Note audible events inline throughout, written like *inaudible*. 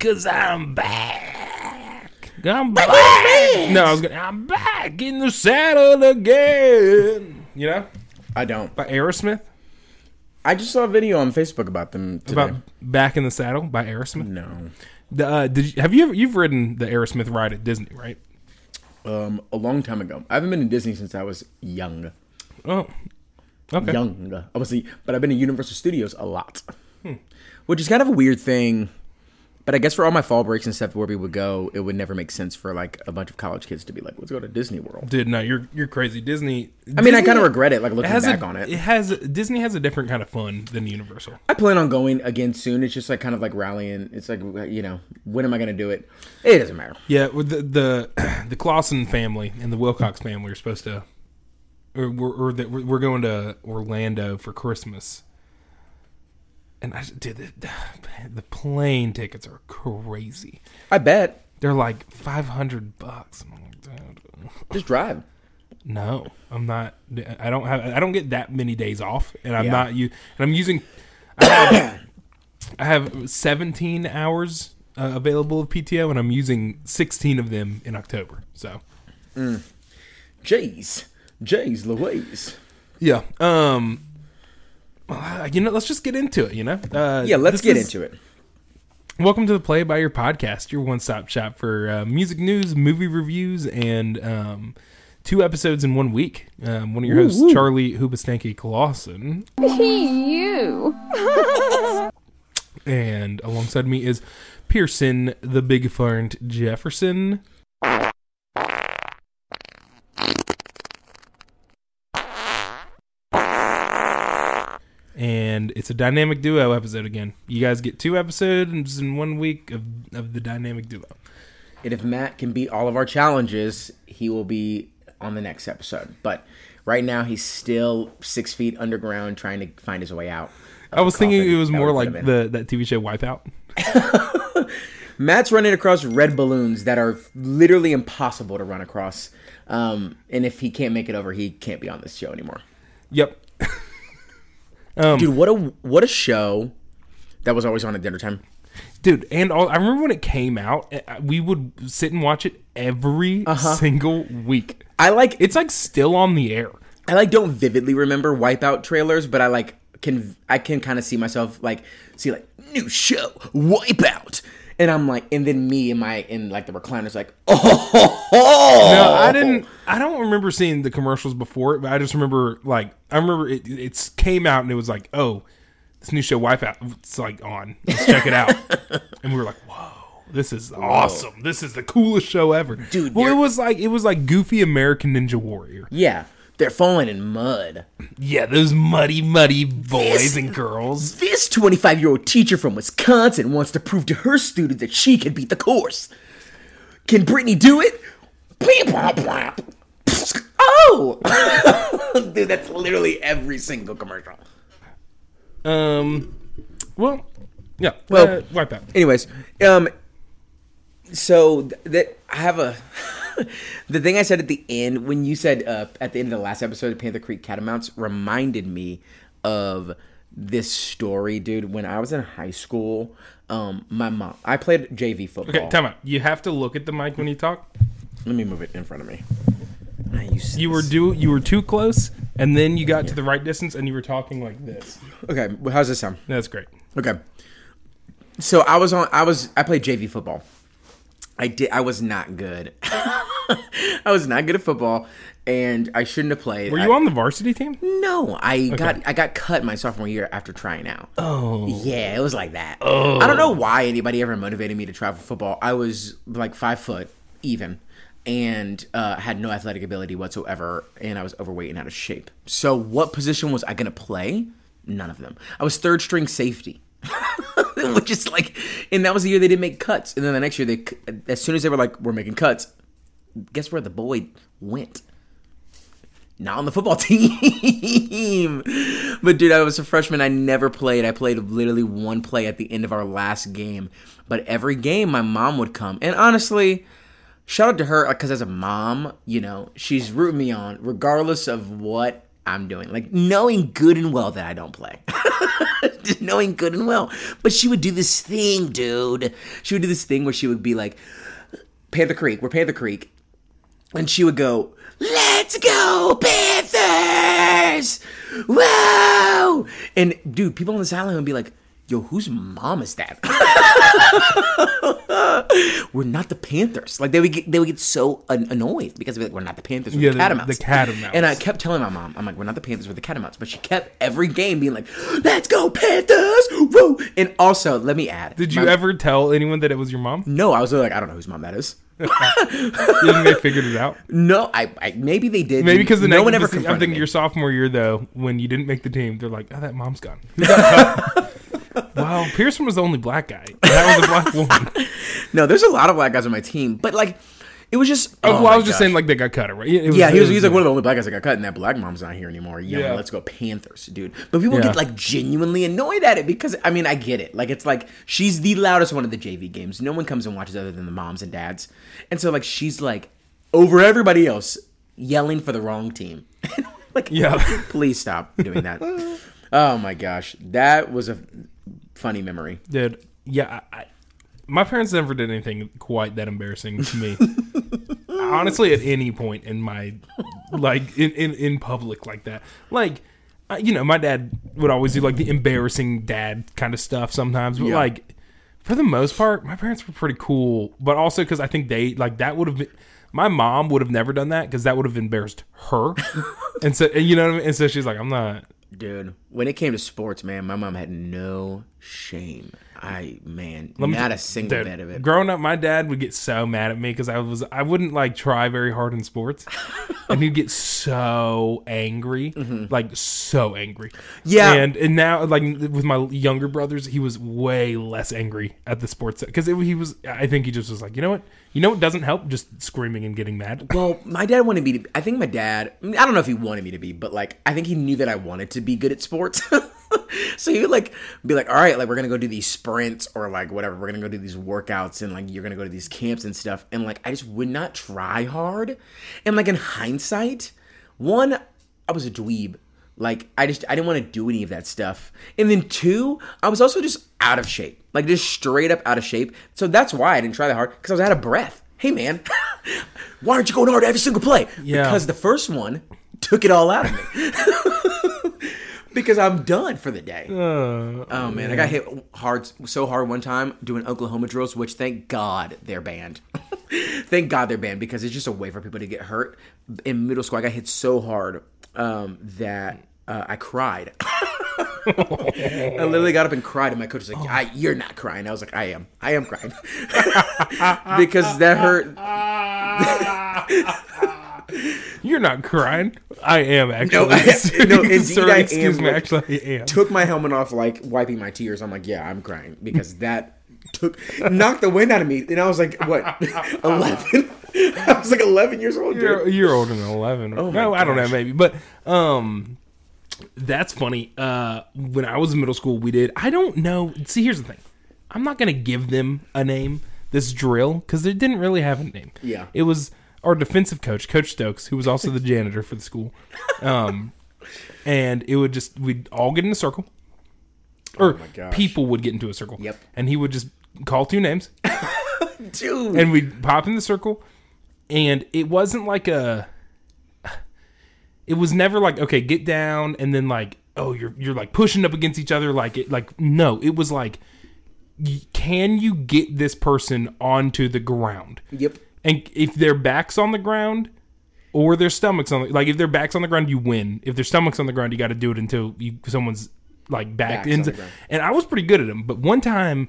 Cause I'm back. I'm back. No, I was gonna. I'm back in the saddle again. You know, I don't. by Aerosmith. I just saw a video on Facebook about them today. About Back in the Saddle by Aerosmith. no. The, uh, did you, have you ever you've ridden the Aerosmith ride at Disney, right? Um, a long time ago. I haven't been to Disney since I was young. Oh, okay. Young, obviously, but I've been to Universal Studios a lot, Hmm. which is kind of a weird thing. But I guess for all my fall breaks and stuff where we would go, it would never make sense for like a bunch of college kids to be like, "Let's go to Disney World." Dude, no, you're you're crazy. Disney. I mean, I kind of regret it, like It looking has back a, on it. It has Disney has a different kind of fun than Universal. I plan on going again soon. It's just like kind of like rallying. It's like you know, when am I going to do it? It doesn't matter. Yeah, with the the *clears throat* the Clausen family and the Wilcox family are supposed to, or, or, or that we're going to Orlando for Christmas. And I did the, *sighs* the plane tickets are crazy. I bet. They're like five hundred bucks. I'm like, dude, Just drive. *laughs* No, I'm not. I don't have. I don't get that many days off, and I'm Yeah. not. You and I'm using. I *coughs* have, I have 17 hours uh, available of PTO, and I'm using 16 of them in October. So Jeez, Jeez, Louise. yeah. Um. Well, You know, let's just get into it. You know. Uh, Yeah, let's get is- into it. Welcome to the Play by Your podcast, your one-stop shop for uh, music news, movie reviews, and um, two episodes in one week. Um, one of your hosts, Charlie Hubastanky Clausen, you. *laughs* and alongside me is Pearson, the Big Farnt Jefferson. And it's a dynamic duo episode again. You guys get two episodes in one week of, of the dynamic duo. And if Matt can beat all of our challenges, he will be on the next episode. But right now, he's still six feet underground trying to find his way out. I was thinking it was more like the that TV show Wipeout. *laughs* Matt's running across red balloons that are literally impossible to run across. Um, and if he can't make it over, he can't be on this show anymore. Yep. Dude, what a what a show that was always on at dinner time. Dude, and all, I remember when it came out, uh, we would sit and watch it every single week. I like It's like still on the air. I like don't vividly remember Wipeout trailers, but I like can I can kind of see myself like see like new show Wipeout, and I'm like, and then me and my in like the recliners like, *laughs* oh, No, I didn't. I don't remember seeing the commercials before it, but I just remember like I remember it. It came out and it was like, oh, this new show Wipeout. It's like on. Let's check it out. *laughs* and we were like, whoa. This is awesome. This is the coolest show ever, Dude, Well, it was like it was like goofy American Ninja Warrior. yeah, they're falling in mud. Yeah, those muddy, muddy boys This- and girls. This 25 year old teacher from Wisconsin wants to prove to her students that she can beat the course. Can Brittany do it? Beep, bop, bop. Oh! *laughs* Dude, that's literally every single commercial. Um, well, yeah. Well- uh, Wipeout. Anyways, um, so th- that I have a the thing I said at the end when you said uh, at the end of the last episode of Panther Creek Catamounts reminded me of this story, dude. When I was in high school, um, my mom I played JV football. Okay, time out. You have to look at the mic when you talk. Let me move it in front of me. I used You were do you were too close, and then you got to the right distance, and you were talking like this. okay. Well, how's this sound? That's great. Okay. So I was on. I was. I played JV football. I did. I was not good. *laughs* I was not good at football, and I shouldn't have played. Were I- you on the varsity team? No, I got I got cut my sophomore year after trying out. Oh, yeah, it was like that. Oh, I don't know why anybody ever motivated me to try for football. I was like five foot even, and uh, had no athletic ability whatsoever, and I was overweight and out of shape. So, what position was I gonna play? None of them. I was third string safety. *laughs* Which is like, and that was the year they didn't make cuts. And then the next year, they, as soon as they were like, we're making cuts, guess where the boy went? not on the football *laughs* team. but dude, I was a freshman. I never played. I played literally one play at the end of our last game. But every game, my mom would come. And honestly, shout out to her because as a mom, you know, she's rooting me on, regardless of what I'm doing. Like knowing good and well that I don't play. *laughs* *laughs* Knowing good and well. But she would do this thing, dude. She would do this thing where she would be like, Panther Creek, we're Panther Creek. And she would go, Let's go, Panthers! Whoa! And dude, people on the sideline would be like, Yo, whose mom is that? *laughs* we're not the Panthers. Like they would get, they would get so an- annoyed because be like, we're not the Panthers. We're Yeah, the Catamounts. the Catamounts. And I kept telling my mom, I'm like, we're not the Panthers, we're the Catamounts. But she kept every game being like, let's go Panthers! Woo! And also, let me add. Did you my- ever tell anyone that it was your mom? No, I was like, I don't know whose mom that is. *laughs* Didn't they figured it out? No, I, I maybe they did. Maybe because the no next, one ever I'm thinking me. your sophomore year though, when you didn't make the team, they're like, "Oh, that mom's gone." *laughs* Wow, Pearson was the only black guy. That was a black woman. *laughs* No, there's a lot of black guys on my team, but like, it was just. Oh, oh well, I was just gosh. saying like they got cut, right? It Yeah, he was, it he's like one of the only black guys that got cut, and that black mom's not here anymore. Yeah. let's go Panthers, dude. But people Yeah. get like genuinely annoyed at it because I mean, I get it. Like it's like she's the loudest one of the JV games. No one comes and watches other than the moms and dads, and so like she's like over everybody else yelling for the wrong team. *laughs* like, Yeah. please stop doing that. *laughs* oh my gosh, that was a funny memory. Dude, yeah, I, I, my parents never did anything quite that embarrassing to me. *laughs* Honestly, at any point in my like in in, in public like that, like. You know, my dad would always do like the embarrassing dad kind of stuff sometimes, but Yeah. like for the most part, my parents were pretty cool. But also because I think they like that would have been my mom would have never done that because that would have embarrassed her, *laughs* and so and you know what I mean. And so she's like, I'm not. Dude, when it came to sports, man, my mom had no shame. I man, Let me not a single dude, bit of it. Growing up, my dad would get so mad at me because I was I wouldn't like try very hard in sports, *laughs* and he'd get so angry, like so angry. Mm-hmm. Yeah. and and now like with my younger brothers, he was way less angry at the sports because he was. I think he just was like, you know what, you know what doesn't help, just screaming and getting mad. Well, my dad wanted me to. I think my dad. I don't know if he wanted me to be, but like I think he knew that I wanted to be good at sports. *laughs* *laughs* so you like be like, "All right, like we're gonna go do these sprints or like whatever. We're gonna go do these workouts and like you're gonna go to these camps and stuff." And like I just would not try hard. And like in hindsight, one, I was a dweeb. Like I just I didn't want to do any of that stuff. And then two, I was also just out of shape. Like just straight up out of shape. So that's why I didn't try that hard because I was out of breath. Hey man, *laughs* why aren't you going hard every single play? Yeah. Because the first one took it all out of me. *laughs* because I'm done for the day. oh man, I got hit hard so hard one time doing Oklahoma drills, which thank God they're banned. *laughs* thank God they're banned because it's just a way for people to get hurt. In middle school, I got hit so hard um, that uh, I cried. *laughs* I literally got up and cried, and my coach was like, I, "You're not crying." I was like, "I am. I am crying," *laughs* because that hurt. You're not crying. I am actually. *laughs* No, *laughs* I- no, indeed Sir, I am, excuse me. like- Actually, I am. took my helmet off, like wiping my tears. I'm like, yeah, I'm crying because that took knocked the wind out of me. And I was like, what, *laughs* eleven? I was like eleven years old. You're, you're older than 11. Oh no, I don't know, maybe. But um that's funny. Uh when I was in middle school, we did I don't know. See, here's the thing. I'm not going to give them a name this drill cuz it didn't really have a name. Yeah. It was our defensive coach, Coach Stokes, who was also the janitor for the school. Um and it would just we'd all get in a circle. Or Oh my gosh. people would get into a circle. Yep. And he would just call two names *laughs* Dude. and we'd pop in the circle and it wasn't like a it was never like okay get down and then like oh you're you're like pushing up against each other like it like no it was like can you get this person onto the ground yep. And if their backs on the ground or their stomachs on the like if their backs on the ground you win. If their stomachs on the ground you got to do it until you someone's like on into and I was pretty good at them but one time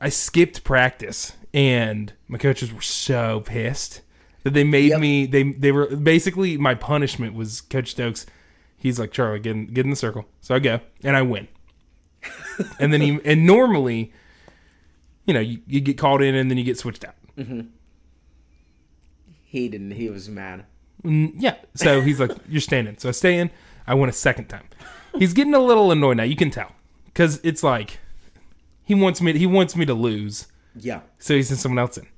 I skipped practice and my coaches were so pissed that they made Yep. me they they were basically my punishment was Coach Stokes he's like Charlie get in, get in the circle. So I go and I win. *laughs* And then he and normally you know you, you get called in and then you get switched out He didn't. He was mad. Mm, yeah. So he's like, *laughs* "You're staying in." So I stay in. I win a second time. He's getting a little annoyed now. You can tell because it's like he wants me. He wants me to lose. Yeah. So he sends someone else in.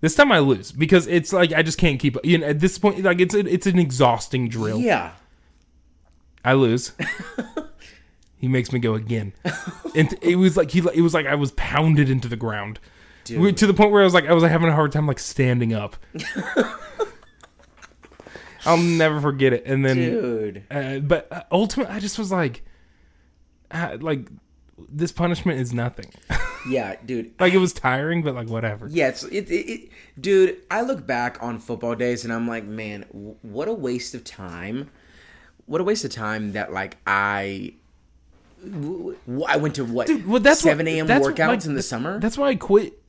This time I lose because it's like I just can't keep. You know, at this point, like it's a, it's an exhausting drill. Yeah. I lose. *laughs* he makes me go again, and it was like he. It was like I was pounded into the ground, We- to the point where I was like I was like, having a hard time like standing up. *laughs* I'll never forget it. And then, Dude. uh, but uh, ultimately, I just was like, uh, like this punishment is nothing. *laughs* Yeah, dude. like it was tiring, but like whatever. Yeah, it's it, it, it, dude. I look back on football days and I'm like, man, w- what a waste of time. What a waste of time that like I I went to what Dude, well, that's seven a.m. workouts like, in the summer. That's why I quit.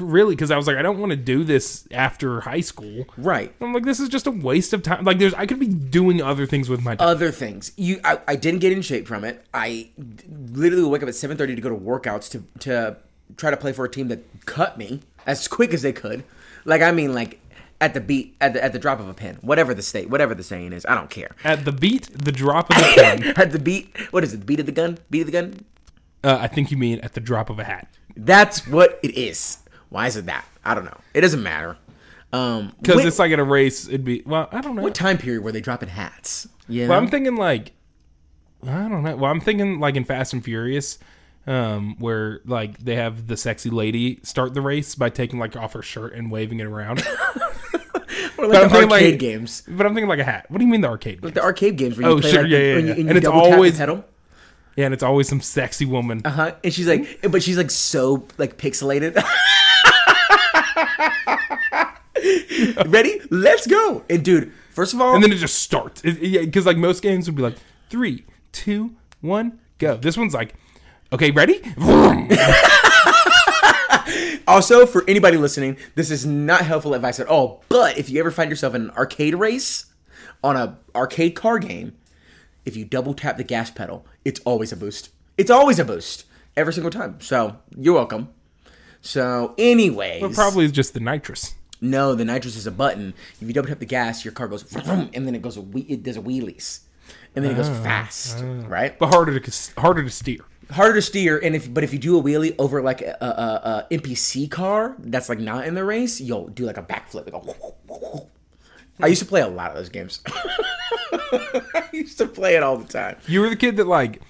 Really, because I was like, I don't want to do this after high school. right. I'm like, this is just a waste of time. Like, there's, I could be doing other things with my time. Other things. You, I, I didn't get in shape from it. I d- literally would wake up at seven thirty to go to workouts to to try to play for a team that cut me as quick as they could. Like I mean, like at the beat, at the at the drop of a pin, whatever the state, whatever the saying is. I don't care. At the beat, the drop of the *laughs* pen. at the beat, what is it? The beat of the gun? Beat of the gun? uh, I think you mean at the drop of a hat. That's what it is. Why is it that? I don't know. It doesn't matter. Um, Because it's like at a race, it'd be, well, I don't know. what time period were they dropping hats? Yeah, Well, I'm thinking like, I don't know. Well, I'm thinking like in Fast and Furious, um, where like they have the sexy lady start the race by taking like off her shirt and waving it around. *laughs* or I'm like thinking, like- arcade games. but I'm thinking like a hat. What do you mean the arcade? Like the arcade games where you Oh, play sure, like, yeah, yeah, when yeah. you, and And it's double tap the always- pedal. Yeah, and it's always some sexy woman. Uh huh. And she's like, but she's like so like pixelated. *laughs* *laughs* Ready? Let's go. And dude, first of all, and then it just starts. Because like most games would be like three, two, one, go. This one's like, okay, ready? *laughs* also for anybody listening, this is not helpful advice at all. But if you ever find yourself in an arcade race on a arcade car game, if you double tap the gas pedal, it's always a boost. It's always a boost every single time. So you're welcome. So, anyways, It probably is just the nitrous. No, the nitrous is a button. If you double tap the gas, your car goes vroom, and then it goes a whe- it does a wheelies, and then it goes ah, fast, ah. right? But harder to harder to steer. Harder to steer, and if but if you do a wheelie over like a, a, a NPC car that's like not in the race, you'll do like a backflip. Like a *laughs* I used to play a lot of those games. *laughs* I used to play it all the time. You were the kid that like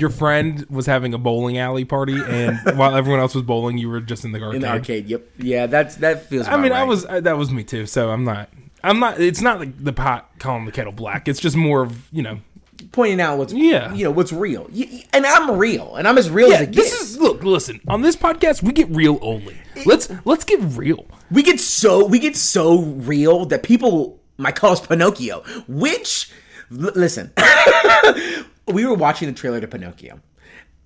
your friend was having a bowling alley party, and *laughs* while everyone else was bowling, you were just in the arcade. In the arcade, yep, yeah, that's that feels. I mean, I was I, that was me too. So I'm not. I'm not. It's not like the pot calling the kettle black. It's just more of you know. pointing out what's Yeah. you know what's real, and I'm real, and I'm as real as Yeah, it this is look. Listen, on this podcast, we get real only. Let's let's get real. We get so we get so real that people might call us Pinocchio. Which, l- listen, *laughs* we were watching the trailer to Pinocchio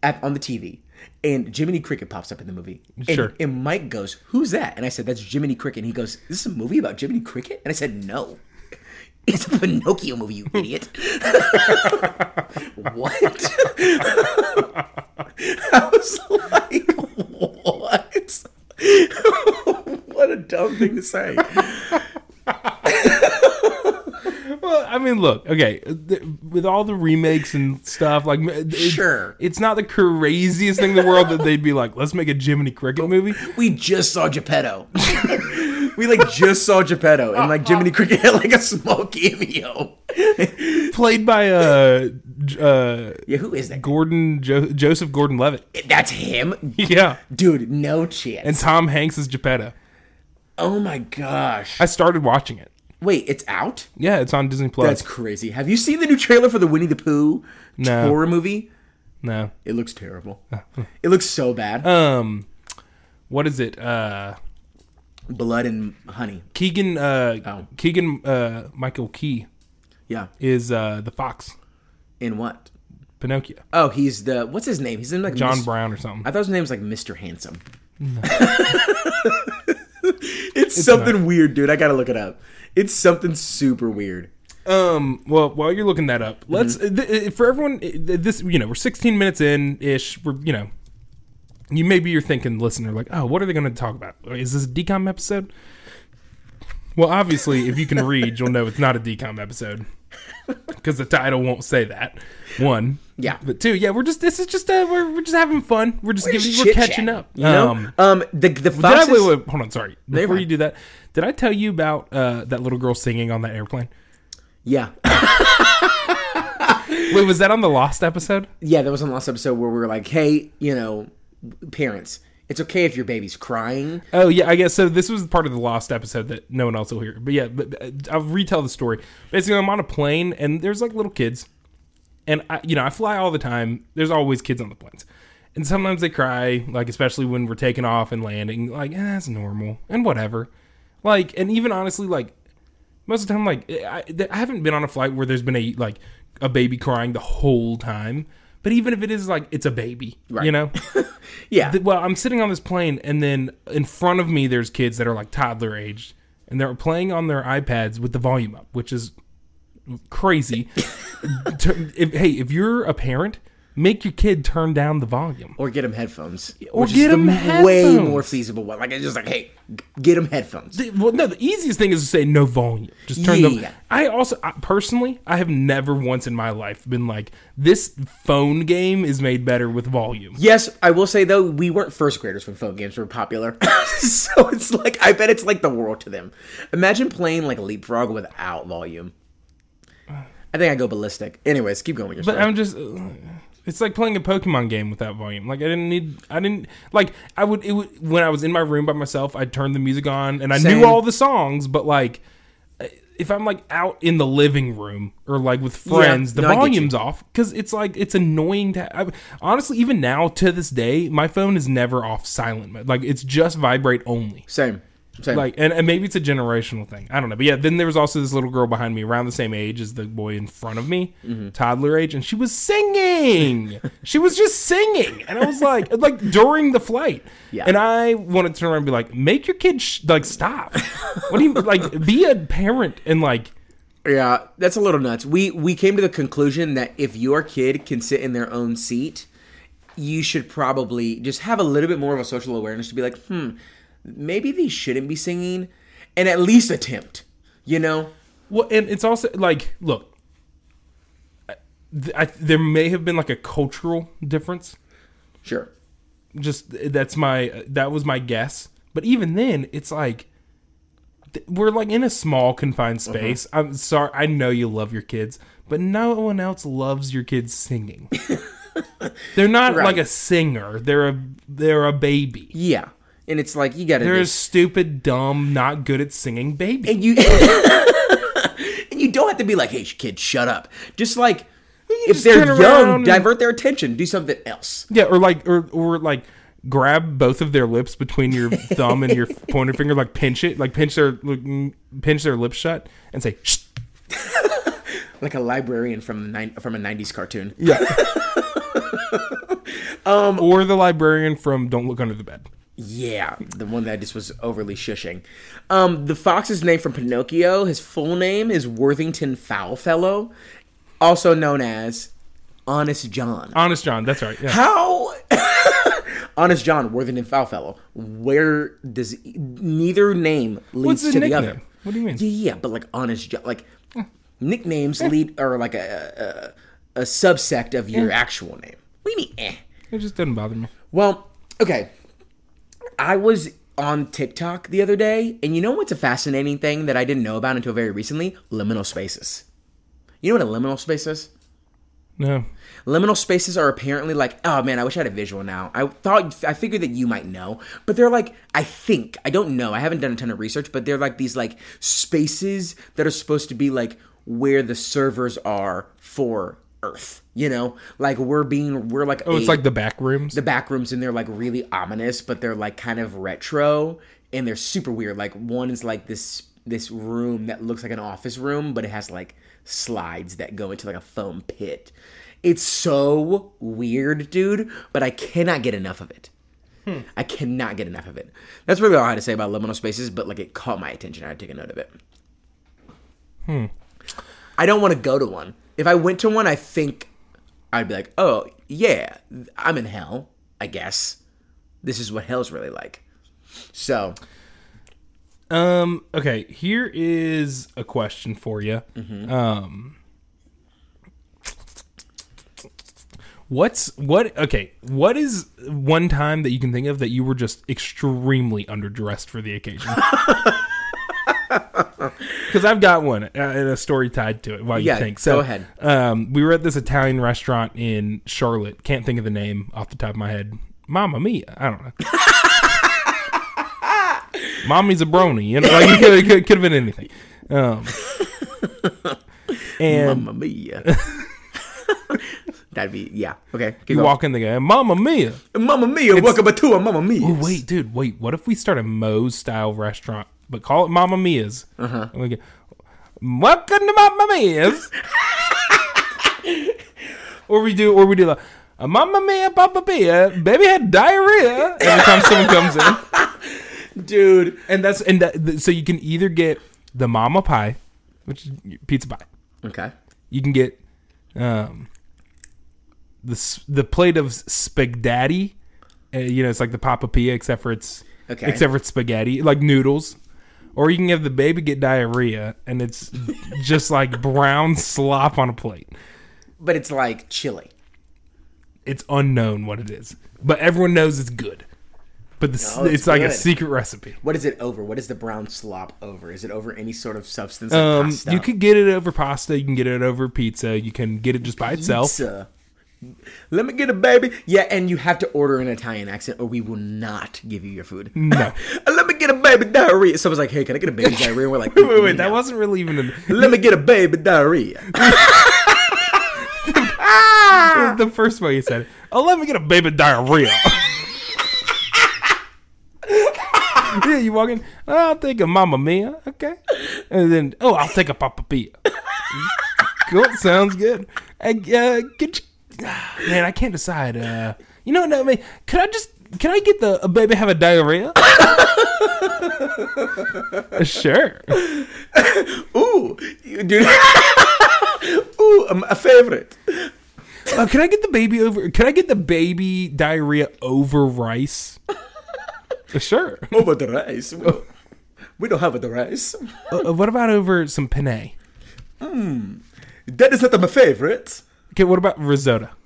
at, on the TV, and Jiminy Cricket pops up in the movie. And, Sure. And Mike goes, "Who's that?" And I said, "That's Jiminy Cricket." And he goes, "Is this a movie about Jiminy Cricket?" And I said, "No." It's a Pinocchio movie, you idiot. *laughs* what? *laughs* I was like, what? *laughs* what a dumb thing to say. Well, I mean, look, okay, th- with all the remakes and stuff, like, it, Sure. it's not the craziest thing in the world that they'd be like, let's make a Jiminy Cricket movie. We just saw Geppetto. *laughs* we like just saw Geppetto, and like Jiminy Cricket had like a small cameo. *laughs* played by uh, uh, Yeah, who is that? Gordon jo- Joseph Gordon Levitt. That's him, *laughs* Yeah, dude. No chance. and Tom Hanks is Geppetto. oh my gosh! I started watching it. Wait, it's out? Yeah, it's on Disney Plus. That's crazy. Have you seen the new trailer for the Winnie the Pooh No. horror movie? no, It looks terrible. *laughs* it looks so bad. um, what is it? Uh, Blood and honey. Keegan, uh, Oh. Keegan, uh, Michael Key Yeah. is uh the fox In what? Pinocchio. Oh, he's the what's his name? He's in like John Mis- Brown or something. I thought his name was like Mr. Handsome. *laughs* it's, something weird, dude. I gotta look it up. It's something super weird. Um. Well, while you're looking that up, let's Mm-hmm. th- th- for everyone. th- This you know we're 16 minutes in ish. We're you know, you maybe you're thinking, listener, like, oh, what are they going to talk about? Is this a decom episode? Well, obviously, if you can read, you'll know it's not a decom episode *laughs* because the title won't say that. One, Yeah. but two, yeah, we're just this is just uh, we're, we're just having fun. We're just giving we're catching up. You know? Um, Um, the the did I, wait, wait, hold on, sorry. Before you do that, did I tell you about uh, that little girl singing on that airplane? Yeah. *laughs* Wait, was that on the Lost episode? Yeah, there was one last episode where we were like, hey, you know, parents, it's okay if your baby's crying. Oh yeah, I guess so. This was part of the Lost episode that no one else will hear. But yeah, but, uh, I'll retell the story. Basically, I'm on a plane and there's like little kids, and I, you know, I fly all the time. There's always kids on the planes, and sometimes they cry, like especially when we're taking off and landing. Like, eh, that's normal and whatever. Like, and even honestly, like most of the time, like I, I haven't been on a flight where there's been a like a baby crying the whole time. But even if it is like it's a baby, you know, *laughs* Yeah. Well, I'm sitting on this plane, and then in front of me, there's kids that are like toddler aged, and they're playing on their iPads with the volume up, which is crazy. *laughs* If, hey, if you're a parent, make your kid turn down the volume. or get them headphones. Or get is the way more feasible one. Like, it's just like, hey, get them headphones. The- Well, no, the easiest thing is to say no volume. Just turn them. Yeah. I also, I, personally, I have never once in my life been like, this phone game is made better with volume. Yes, I will say though, we weren't first graders when phone games were popular. *laughs* so it's like, I bet it's like the world to them. Imagine playing like Leapfrog without volume. I think I go ballistic. Anyways, keep going with your But story. I'm just. uh, It's like playing a Pokemon game without volume. Like I didn't need. I didn't like. I would. It would when I was in my room by myself. I'd turn the music on and I Same. knew all the songs. But like, if I'm like out in the living room or like with friends, the no, I get you. volume's off because it's like it's annoying to. I, honestly, even now to this day, my phone is never off silent mode. Like it's just vibrate only. Same. Same. Like and, and maybe it's a generational thing. I don't know. But yeah, then there was also this little girl behind me around the same age as the boy in front of me, Mm-hmm. toddler age, and she was singing. *laughs* she was just singing. And I was like like during the flight. Yeah. And I wanted to turn around and be like, make your kid sh- like stop. what do you like be a parent and like Yeah, that's a little nuts. We we came to the conclusion that if your kid can sit in their own seat, you should probably just have a little bit more of a social awareness to be like, hmm, maybe they shouldn't be singing, and at least attempt. You know? well and it's also like look I, I, there may have been like a cultural difference Sure. just that's my that was my guess but even then it's like we're like in a small confined Uh-huh. space i'm sorry i know you love your kids but no one else loves your kids singing *laughs* they're not Right. like a singer they're a they're a baby Yeah, and it's like you got to. they're a stupid dumb not good at singing baby and you *laughs* and you don't have to be like, "Hey, kid, shut up." Just like if just they're young, and- divert their attention. Do something else. yeah or like or or like grab both of their lips between your *laughs* thumb and your pointer finger like pinch it like pinch their pinch their lips shut and say Shh. *laughs* Like a librarian from from a '90s cartoon. Yeah. um, or the librarian from Don't Look Under the Bed. Yeah, the one that just was overly shushing. Um, the fox's name from Pinocchio, his full name is Worthington Foulfellow, also known as Honest John. Honest John, that's right. Yeah. How *laughs* Honest John, Worthington Foulfellow. Where does neither name leads to nickname? the other? What do you mean? Yeah, yeah, but like Honest John, like nicknames lead or like a a, a subsect of your actual name. What do you mean? Eh. It just doesn't bother me. Well, okay. I was on TikTok the other day, and you know what's a fascinating thing that I didn't know about until very recently? Liminal spaces. You know what a liminal space is? No. Liminal spaces are apparently like, oh man, I wish I had a visual now. I thought, I figured that you might know, but they're like, I think, I don't know, I haven't done a ton of research, but they're like these like spaces that are supposed to be like where the servers are for Earth. You know, like we're being, we're like, Oh, it's like the back rooms. the back rooms and they're like really ominous but they're like kind of retro and they're super weird. Like one is like this this room that looks like an office room but it has like slides that go into like a foam pit. It's so weird dude but i cannot get enough of it. I cannot get enough of it. That's really all i had to say about liminal spaces but like it caught my attention i had to take a note of it. Hmm. i don't want to go to one if i went to one i think I'd be like, oh, yeah, I'm in hell, I guess. This is what hell's really like. So, Um. Okay. Here is a question for you. Um. What's what? Okay. What is one time that you can think of that you were just extremely underdressed for the occasion? *laughs* Because I've got one uh, and a story tied to it. While Yeah, you think, go so ahead. Um, we were at this Italian restaurant in Charlotte. Can't think of the name off the top of my head. Mama Mia. I don't know. *laughs* Mommy's a brony. You know, like it could, could, could have been anything. Um, and Mamma mia. *laughs* That'd be yeah. Okay. Keep you going. walk in the guy, Mamma Mia. Mama mia. Welcome to a Mamma mia. Oh, wait, dude, wait. What if we start a Moe's style restaurant, but call it Mamma Mia's? Uh-huh. And we go, Welcome to Mamma Mia's. *laughs* or we do, or we do the uh, Mamma Mia, Papa Mia, baby had diarrhea every time someone comes in. dude. And that's and that, th- so you can either get the Mama Pie, which is pizza pie. Okay. You can get um the the plate of spaghetti. Uh, you know, it's like the Papa Pia, except for it's Okay. except for it's spaghetti, like noodles. Or you can have the baby get diarrhea, and it's just *laughs* like brown slop on a plate. But it's like chili. It's unknown what it is, but everyone knows it's good. But the, No, it's it's, like a secret recipe. What is it over? What is the brown slop over? Is it over any sort of substance? Like Um, you could get it over pasta. You can get it over pizza. You can get it just by itself. Let me get a baby. Yeah, and you have to order an Italian accent, or we will not give you your food. No. *laughs* Let me get a baby diarrhea. Someone's like, "Hey, can I get a baby *laughs* diarrhea?" And we're like, Wait, wait, wait, that wasn't really even. A, *laughs* Let me get a baby diarrhea. the first way you said it. Oh, let me get a baby diarrhea. yeah, you walk in. Oh, I'll take a Mamma Mia, okay, and then oh, I'll take a Papa Pia. cool, sounds good. I, uh, get *sighs* man, I can't decide. Uh, you know what? I mean, could I just can I get the a baby have a diarrhea? *laughs* sure. *laughs* Ooh, dude. *laughs* Ooh, um, a favorite. Uh, can I get the baby over? Can I get the baby diarrhea over rice? Uh, sure. Over the rice. We don't have the rice. Uh, what about over some penne? That is not my favorite. Okay, what about risotto? *laughs*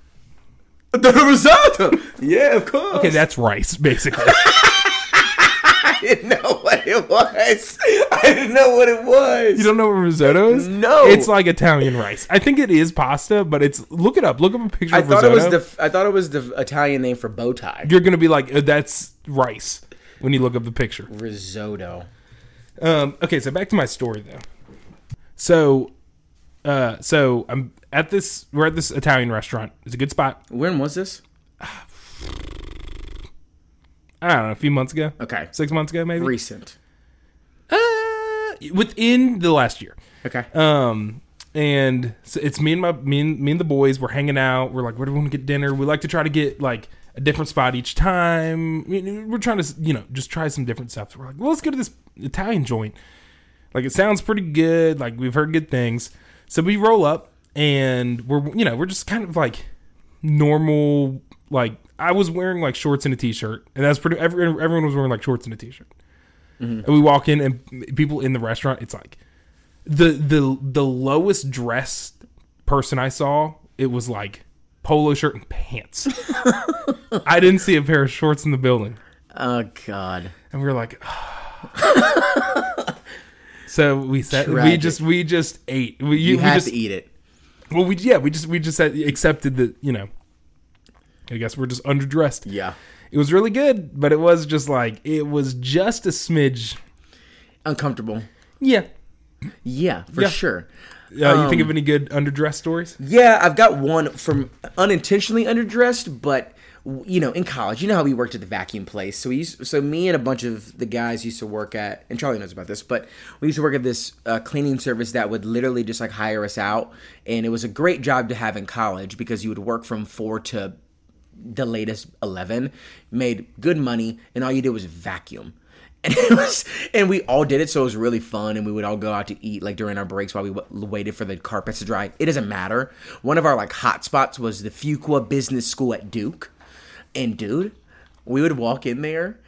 The risotto. Yeah, of course. Okay, that's rice, basically. *laughs* I didn't know what it was. I didn't know what it was. you don't know what risotto is? No. It's like Italian rice. I think it is pasta, but it's look it up. Look up a picture I of thought risotto. it was the I thought it was the Italian name for bow tie. You're gonna be like, uh, that's rice when you look up the picture. Risotto. Um, okay, so back to my story though. So, uh, so I'm at this. We're at this Italian restaurant. It's a good spot. When was this? I don't know, a few months ago. Okay. six months ago, maybe. Recent. Uh, within the last year. Okay. Um, and so it's me and my me and, me and the boys. We're hanging out. We're like, where do we want to get dinner? We like to try to get like a different spot each time. We're trying to you know just try some different stuff. So we're like, well, let's go to this Italian joint. Like it sounds pretty good. Like we've heard good things. So we roll up and we're you know we're just kind of like normal. Like I was wearing like shorts and a t-shirt, and that's pretty. Every, everyone was wearing like shorts and a t-shirt. Mm-hmm. And we walk in, and people in the restaurant, it's like the the the lowest dressed person I saw, it was like polo shirt and pants. *laughs* I didn't see a pair of shorts in the building, Oh God. and we were like, *sighs* *sighs* so we said we just we just ate. We, You we have just to eat it. Well we yeah we just we just accepted that you know. I guess we're just underdressed. Yeah. It was really good, but it was just like it was just a smidge. Uncomfortable. Yeah. Yeah, for Yeah. sure. Uh, you think Um, of any good underdressed stories? Yeah, I've got one from unintentionally underdressed, but you know, in college, you know how we worked at the vacuum place. So we used, so me and a bunch of the guys used to work at, and Charlie knows about this, but we used to work at this uh, cleaning service that would literally just like hire us out, and it was a great job to have in college because you would work from four to the latest 11 made good money and all you did was vacuum. *laughs* And it was and we all did it so it was really fun and we would all go out to eat like during our breaks while we w- waited for the carpets to dry. It doesn't matter. One of our like hot spots was the fuqua business school at duke and dude we would walk in there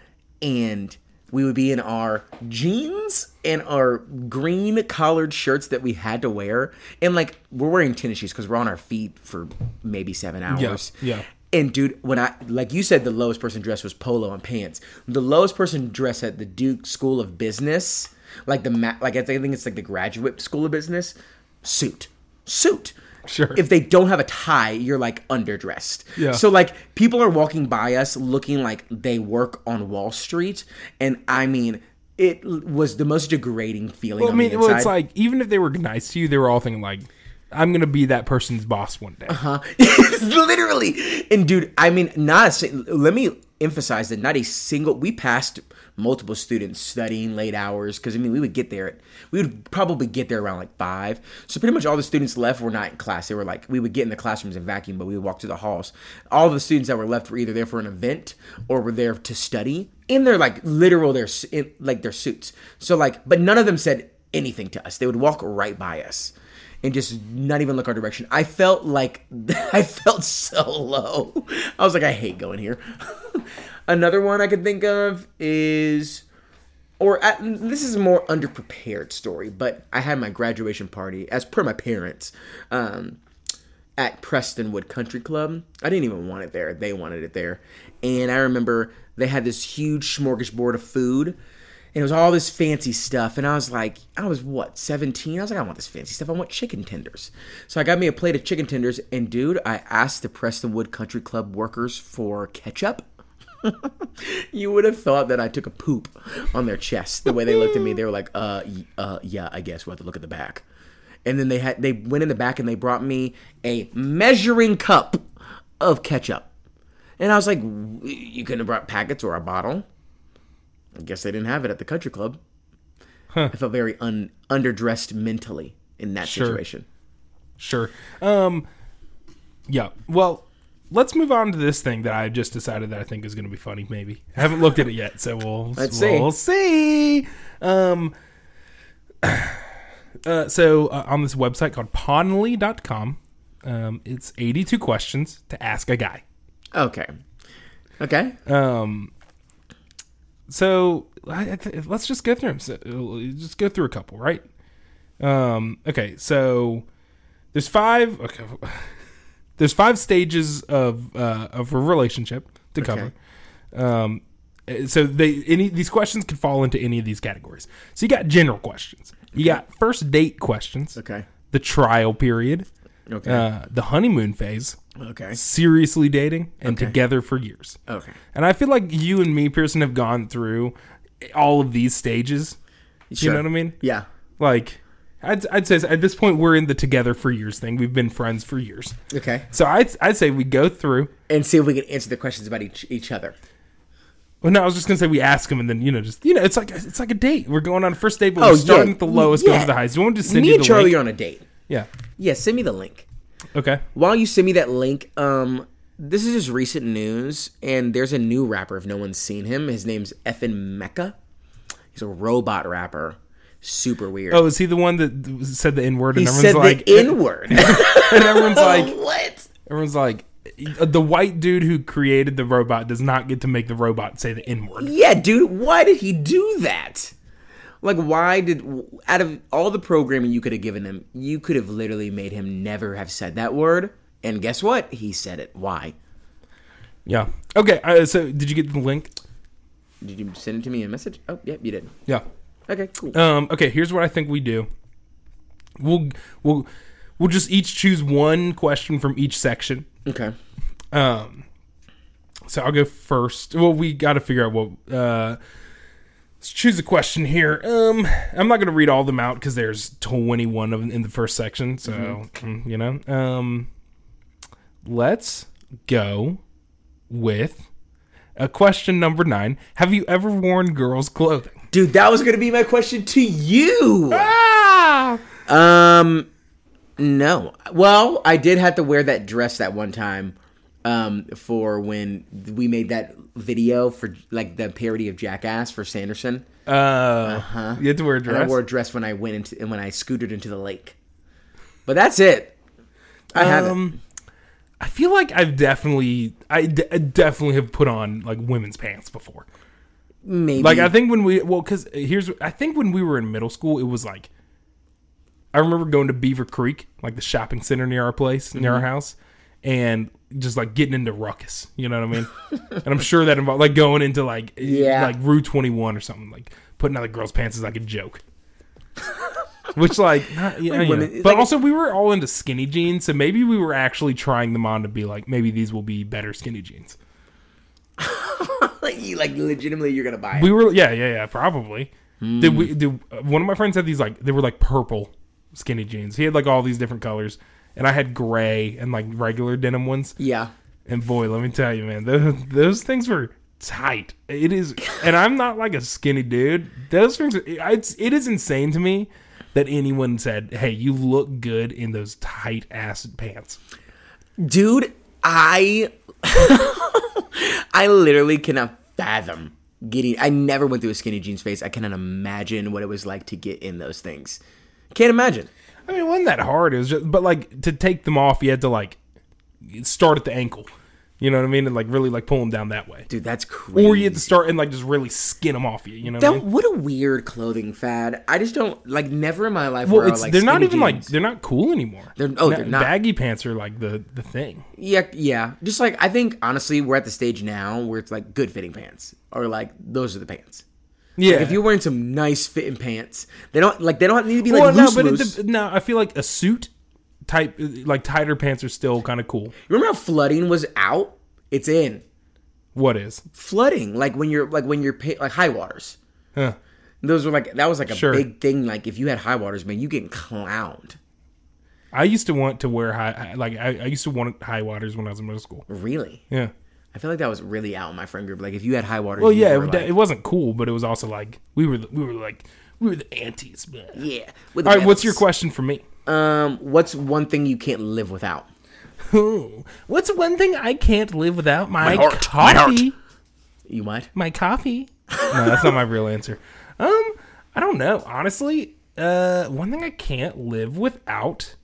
and we would be in our jeans and our green collared shirts that we had to wear and like we're wearing tennis shoes because we're on our feet for maybe seven hours yeah. And dude, when I like you said, the lowest person dressed was polo and pants. The lowest person dressed at the Duke School of Business, like the ma- like I think it's like the graduate school of business, suit, suit. Sure. If they don't have a tie, you're like underdressed. Yeah. So like people are walking by us looking like they work on Wall Street, and I mean. It was the most degrading feeling. Well, I mean, well, it's like even if they were nice to you, they were all thinking like, "I'm gonna be that person's boss one day." Uh huh? *laughs* Literally. And dude, I mean, not a let me emphasize that not a single we passed multiple students studying late hours because I mean we would get there at we would probably get there around like five. So pretty much all the students left were not in class. They were like we would get in the classrooms and vacuum, but we would walk to the halls. All the students that were left were either there for an event or were there to study in their like literal their in, like their suits. So like, but none of them said anything to us. They would walk right by us and just not even look our direction. I felt like *laughs* I felt so low. I was like, I hate going here. *laughs* Another one I could think of is, or at, this is a more underprepared story, but I had my graduation party as per my parents. Um, at Prestonwood Country Club. I didn't even want it there. They wanted it there. And I remember they had this huge smorgasbord of food. And it was all this fancy stuff. And I was like, I was what, 17? I was like, I want this fancy stuff. I want chicken tenders. So I got me a plate of chicken tenders. And dude, I asked the Prestonwood Country Club workers for ketchup. *laughs* you would have thought that I took a poop on their chest. The way they looked at me, they were like, uh, uh, yeah, I guess we'll have to look at the back and then they had they went in the back and they brought me a measuring cup of ketchup and i was like you couldn't have brought packets or a bottle i guess they didn't have it at the country club i felt very un, underdressed mentally in that Sure. situation Sure. Um. Yeah. Well, let's move on to this thing that I just decided that I think is going to be funny. Maybe I haven't looked at it yet, so we'll *laughs* Let's see. we'll see. Um. *sighs* Uh, so uh, on this website called Ponley.com, um, it's 82 questions to ask a guy. okay okay Um, so th- let's just go through them. So, just go through a couple, right? Um, okay, so there's five. Okay, *laughs* there's five stages of uh, of a relationship to cover. Um, uh, so they any these questions could fall into any of these categories. So you got general questions. You got first date questions. okay The trial period. okay Uh, the honeymoon phase. Okay Seriously dating and Okay. together for years. okay And I feel like you and me, Pearson, have gone through all of these stages. Sure. You know what I mean? yeah Like, I'd, I'd say at this point we're in the together for years thing. We've been friends for years. okay So I'd, I'd say we go through. and see if we can answer the questions about each each other Well, no, I was just gonna say we ask them, and then you know, just you know, it's like it's like a date. We're going on a first date, but Oh, we're starting yeah. at the lowest, going to the highest. You want to send me you and the charlie link? are on a date Yeah. yeah send me the link Okay. while you send me that link, um, this is just recent news, and there's a new rapper. If no one's seen him, his name's FN Meka. He's a robot rapper. Super weird. Oh, is he the one that said the N word? he And said everyone's like, the N word. *laughs* and everyone's *laughs* like, what? everyone's like, the white dude who created the robot does not get to make the robot say the N word. Yeah, dude. Why did he do that? Like, why did out of all the programming you could have given him, you could have literally made him never have said that word. And guess what? He said it. Why? Yeah. Okay. Uh, so, did you get the link? Did you send it to me in a message? Oh, yep, you did. Yeah. Okay, cool. Um, okay, here's what I think we do. We'll we'll we'll just each choose one question from each section. Okay. Um, so I'll go first. Well, we got to figure out what. Uh, let's choose a question here. Um, I'm not going to read all of them out because there's 21 of them in the first section. So mm, you know. Um, let's go with a question number nine. Have you ever worn girls' clothing? Dude, that was gonna be my question to you. Ah! Um, no. Well, I did have to wear that dress that one time. Um, for when we made that video for like the parody of Jackass for Sanderson. uh-huh. You had to wear a And I wore a dress when I went into and when I scooted into the lake. But that's it. I haven't. Um, I feel like I've definitely, I, d- I definitely have put on like women's pants before. Maybe. Like I think when we, well, because here's, I think when we were in middle school, it was like, I remember going to Beaver Creek, like the shopping center near our place, near Mm-hmm. our house, and just like getting into ruckus. You know what I mean? and I'm sure that involved like going into like Yeah. like Rue 21 or something like putting out the girls' pants is like a joke. Which like, not, yeah, yeah. women- but like- also we were all into skinny jeans, so maybe we were actually trying them on to be like maybe these will be better skinny jeans. *laughs* like you like legitimately you're gonna buy it. We were yeah yeah yeah probably. Did we? Did uh, one of my friends had these like they were like purple skinny jeans. He had like all these different colors, and I had gray and like regular denim ones. yeah. And boy, let me tell you, man, those those things were tight. It is, and I'm not like a skinny dude. Those things, are, it's it is insane to me that anyone said, "Hey, you look good in those tight ass pants." Dude, I *laughs* I literally cannot fathom getting I never went through a skinny jeans phase. I cannot imagine what it was like to get in those things. Can't imagine. I mean, it wasn't that hard. It was just, but like to take them off, you had to like start at the ankle. You know what I mean? And like really like pull them down that way. Dude, that's crazy. Or you had to start and like just really skin them off you. You know what I mean? what a weird clothing fad. I just don't like never in my life Well, I it's like they're not even like they're not cool anymore. They're- oh, they're not. Baggy pants are like the the thing. Yeah, yeah. Just like I think honestly, we're at the stage now where it's like good fitting pants, or like those are the pants. Yeah. Like if you're wearing some nice fitting pants, they don't like they don't need to be like well, no, loose. but it loose. de- no, I feel like a suit type, like tighter pants are still kind of cool. Remember how flooding was out? It's in What is? flooding, like when you're like when you're like high waters. Huh. Those were like that was like a Sure. big thing. Like if you had high waters, man, you getting clowned. I used to want to wear high, high- like I, I used to want high waters when I was in middle school. Really, Yeah. I feel like that was really out in my friend group. Like if you had high water, Well, yeah, it, like, it wasn't cool, but it was also like we were, the- we were like we were the antis. man. yeah. the All right, what's your question for me? Um, what's one thing you can't live without? What's one thing I can't live without? My, heart. My coffee. heart. You might. my coffee. *laughs* no, that's not my real answer. Um, I don't know. Honestly, uh, one thing I can't live without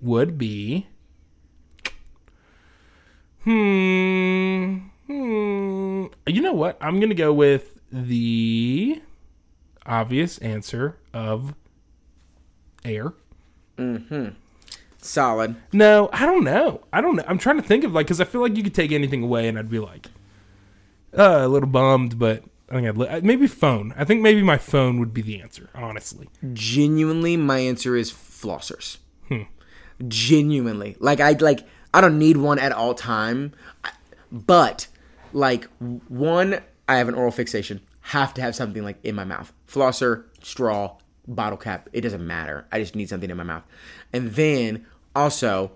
would be, hmm, hmm. You know what? I'm gonna go with the obvious answer of air. Hmm. Solid. No, I don't know. I don't know. I'm trying to think of like because I feel like you could take anything away and I'd be like, uh, a little bummed, but I think I'd li- maybe phone. I think maybe my phone would be the answer. Honestly, Genuinely, my answer is flossers. Hmm. Genuinely, like I like I don't need one at all time, but like one, I have an oral fixation. Have to have something like in my mouth. Flosser, straw, bottle cap. It doesn't matter. I just need something in my mouth. And then also,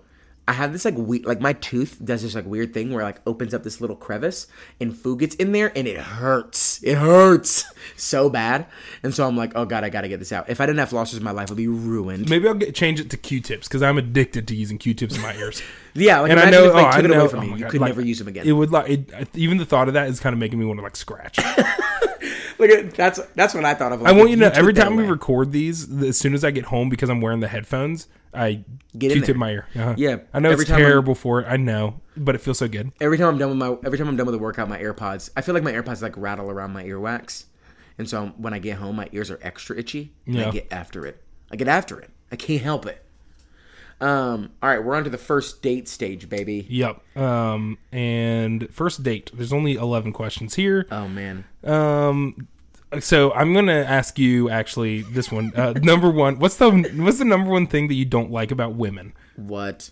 I have this like we like my tooth does this like weird thing where it, like opens up this little crevice and food gets in there and it hurts. It hurts *laughs* so bad. And so I'm like, oh god, I gotta get this out. If I didn't have flossers, my life would be ruined. maybe I'll get, change it to Q-tips because I'm addicted to using Q-tips in my ears. *laughs* Yeah, like and I know, if oh, I took it know, away from oh you, you could like, never use them again. It would like it, even the thought of that is kind of making me want to like scratch. *laughs* Look at that's that's what I thought of. Like, I want you to know every time we record these, as soon as I get home because I'm wearing the headphones, I Get in there. my ear. Uh-huh. Yeah, I know every it's time I'm- terrible for it. I know, but it feels so good. every time I'm done with my every time I'm done with the workout, my AirPods. I feel like my AirPods like rattle around my earwax, and so when I get home, my ears are extra itchy. And Yeah. I get after it. I get after it. I can't help it. Um. All right, we're on to the first date stage, baby. Yep. Um, and first date. There's only eleven questions here. Oh man. Um, so I'm gonna ask you actually this one. Uh, *laughs* number one, what's the what's the number one thing that you don't like about women? What?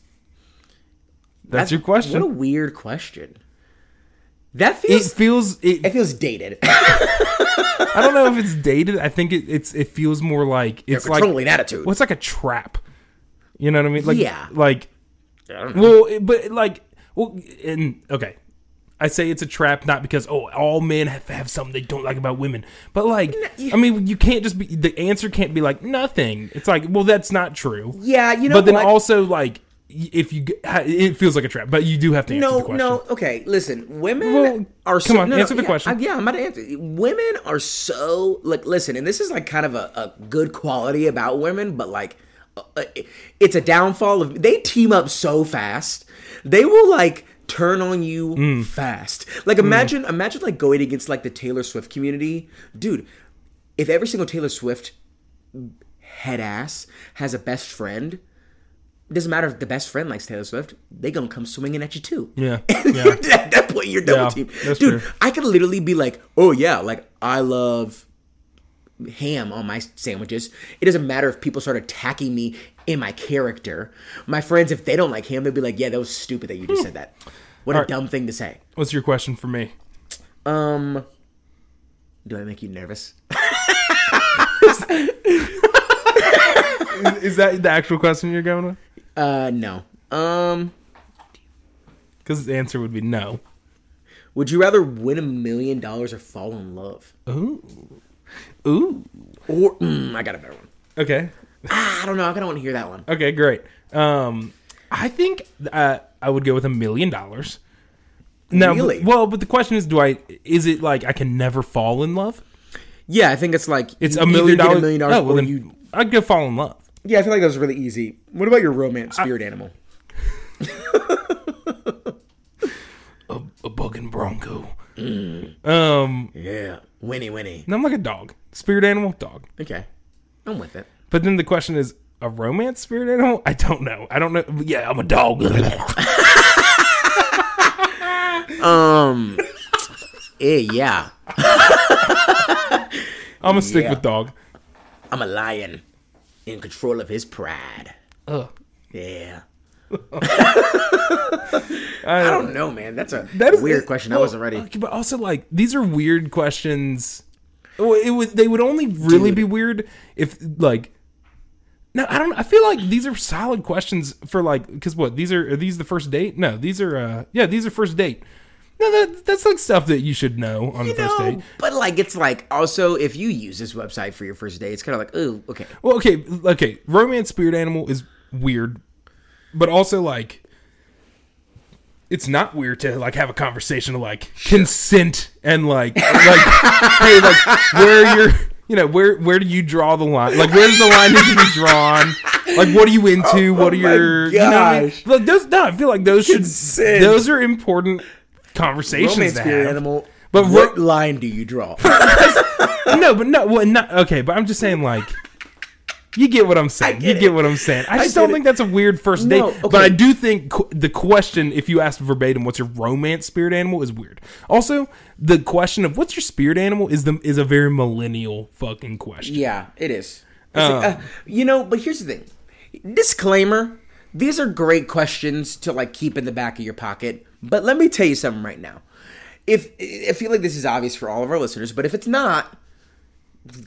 That's, your question. What a weird question. That feels it feels. It, It feels dated. *laughs* I don't know if it's dated. I think it, it's. It feels more like it's like. Controlling attitude. What's like a trap? You know what I mean? Like, Yeah. Like, I don't know. well, but like, well, and okay. I say it's a trap not because oh all men have, have something they don't like about women, but like I mean you can't just be the answer can't be like nothing. It's like well that's not true. Yeah, you know but then what? also like if you it feels like a trap, but you do have to answer the No, question. no. Okay, listen. Women Well, are come so, on, no, no, answer the yeah, question. I- yeah, I'm about to answer. Women are so like. Listen, and this is like kind of a, a good quality about women, but like, uh, uh, it's a downfall of they team up so fast. They will like turn on you Mm. fast. Like imagine, imagine like going against like the Taylor Swift community, dude. If every single Taylor Swift head ass has a best friend It doesn't matter if the best friend likes Taylor Swift; they gonna come swinging at you too. Yeah. *laughs* Yeah. at that point, you're double Yeah, team, dude. true. I could literally be like, "Oh yeah, like I love ham on my sandwiches." It doesn't matter if people start attacking me in my character. My friends, if they don't like him, they'll be like, "Yeah, that was stupid that you just said that. What a Alright. dumb thing to say." What's your question for me? Um, do I make you nervous? *laughs* Is that the actual question you're going with? Uh, no. Um, Because the answer would be no. would you rather win a million dollars or fall in love? Ooh. Ooh. Or mm, I got a better one. Okay. Ah, I don't know. I kind of want to hear that one. Okay, great. Um, I think uh, I would go with a million dollars. No, Really? but- well, but the question is, do I? Is it like I can never fall in love? Yeah, I think it's like It's a million dollars. A million dollars, Oh, well, then you. I'd go fall in love. Yeah, I feel like that was really easy. What about your romance spirit animal? *laughs* A, a bugging bronco. Um, Yeah, Winnie, Winnie. no, I'm like a dog. Spirit animal, dog. Okay, I'm with it. But then the question is, a romance spirit animal? I don't know. I don't know. Yeah, I'm a dog. *laughs* Um, eh, yeah, *laughs* I'm gonna stick Yeah. with dog. I'm a lion in control of his pride. Ugh. Yeah. *laughs* I, I don't know, man. That's a That is weird question. I wasn't ready. but also, like, these are weird questions. It would they would only really Dude. be weird if like. No, I don't. I feel like these are solid questions for like because what these are are these the first date? No, these are uh yeah these are first date. No, that that's like stuff that you should know on the first know, date. but like it's like also if you use this website for your first date, it's kind of like, oh, okay. Well, okay, okay. Romance spirit animal is weird, but also like it's not weird to like have a conversation of like consent and like like *laughs* hey like where you're you know where where do you draw the line like where does the line need to be drawn like what are you into oh what are Oh my your you know what I mean? gosh. like those no I feel like those should those are important conversations Romance to have. animal. But But ro- what line do you draw? *laughs* no, but no, well, not okay. But I'm just saying, like, you get what I'm saying. get you get it. what I'm saying. I just get don't it. think that's a weird first No, date. But I do think qu- the question, if you asked verbatim, "What's your romance spirit animal?" is weird. Also, the question of "What's your spirit animal?" is the is a very millennial fucking question. yeah, it is. It's like, uh, you know, but here's the thing. Disclaimer: These are great questions to like keep in the back of your pocket. But let me tell you something right now. If I feel like this is obvious for all of our listeners, but if it's not,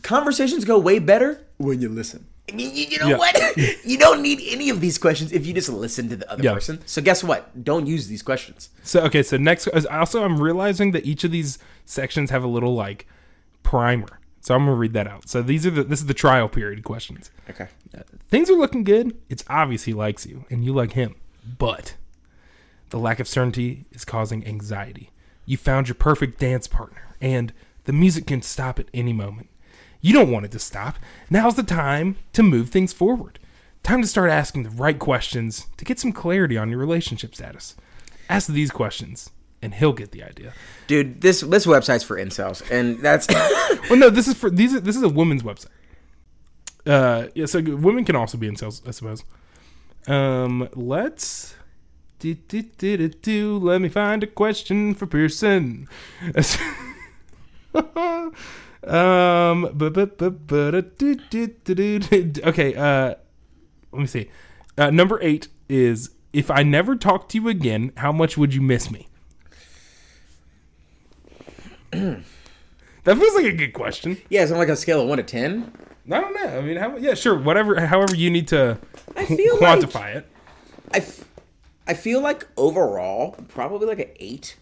conversations go way better when you listen. I mean, you, you know Yeah. what? *laughs* you don't need any of these questions if you just listen to the other Yeah. person. So guess what? Don't use these questions. So okay, so next, uh, also I'm realizing that each of these sections have a little like primer. So I'm gonna read that out. So these are the this is the trial period questions. Okay. Uh, things are looking good. It's obvious he likes you and you like him. But the lack of certainty is causing anxiety. You found your perfect dance partner and the music can stop at any moment. You don't want it to stop. Now's the time to move things forward. Time to start asking the right questions to get some clarity on your relationship status. Ask these questions and he'll get the idea. Dude, this this website's for incels, and that's *coughs* Well, no, this is for these. This is a woman's website. Uh, yeah, so women can also be incels, I suppose. Um, let's do, do, do, do, do. Let me find a question for Pearson. *laughs* *laughs* um, but but but but do, do, do, do, do. okay. Uh, let me see. Uh, number eight is if I never talk to you again, how much would you miss me? *clears throat* that feels like a good question. yeah. It's on like a scale of one to ten. I don't know. I mean, how, yeah, sure. Whatever, however you need to I feel like- quantify it. I, f- I feel like overall probably like an eight,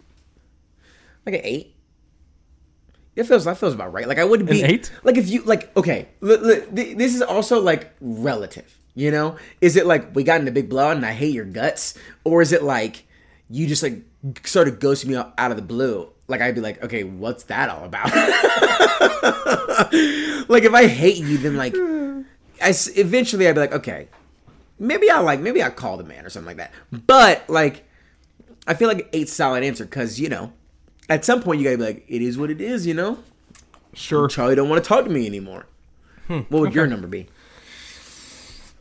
like an eight. It feels that feels about right. Like I wouldn't be An eight? Like if you like okay, li- th- this is also like relative. You know, is it like we got in a big blowout and I hate your guts, or is it like you just like sort of ghosted me out of the blue? Like I'd be like, okay, what's that all about? *laughs* like if I hate you, then like, I s- eventually I'd be like, okay, maybe I like maybe I call the man or something like that. But like, I feel like eight's a solid answer because you know, at some point you gotta be like, it is what it is. You know, Sure. Charlie don't want to talk to me anymore. Hmm, what would your number be?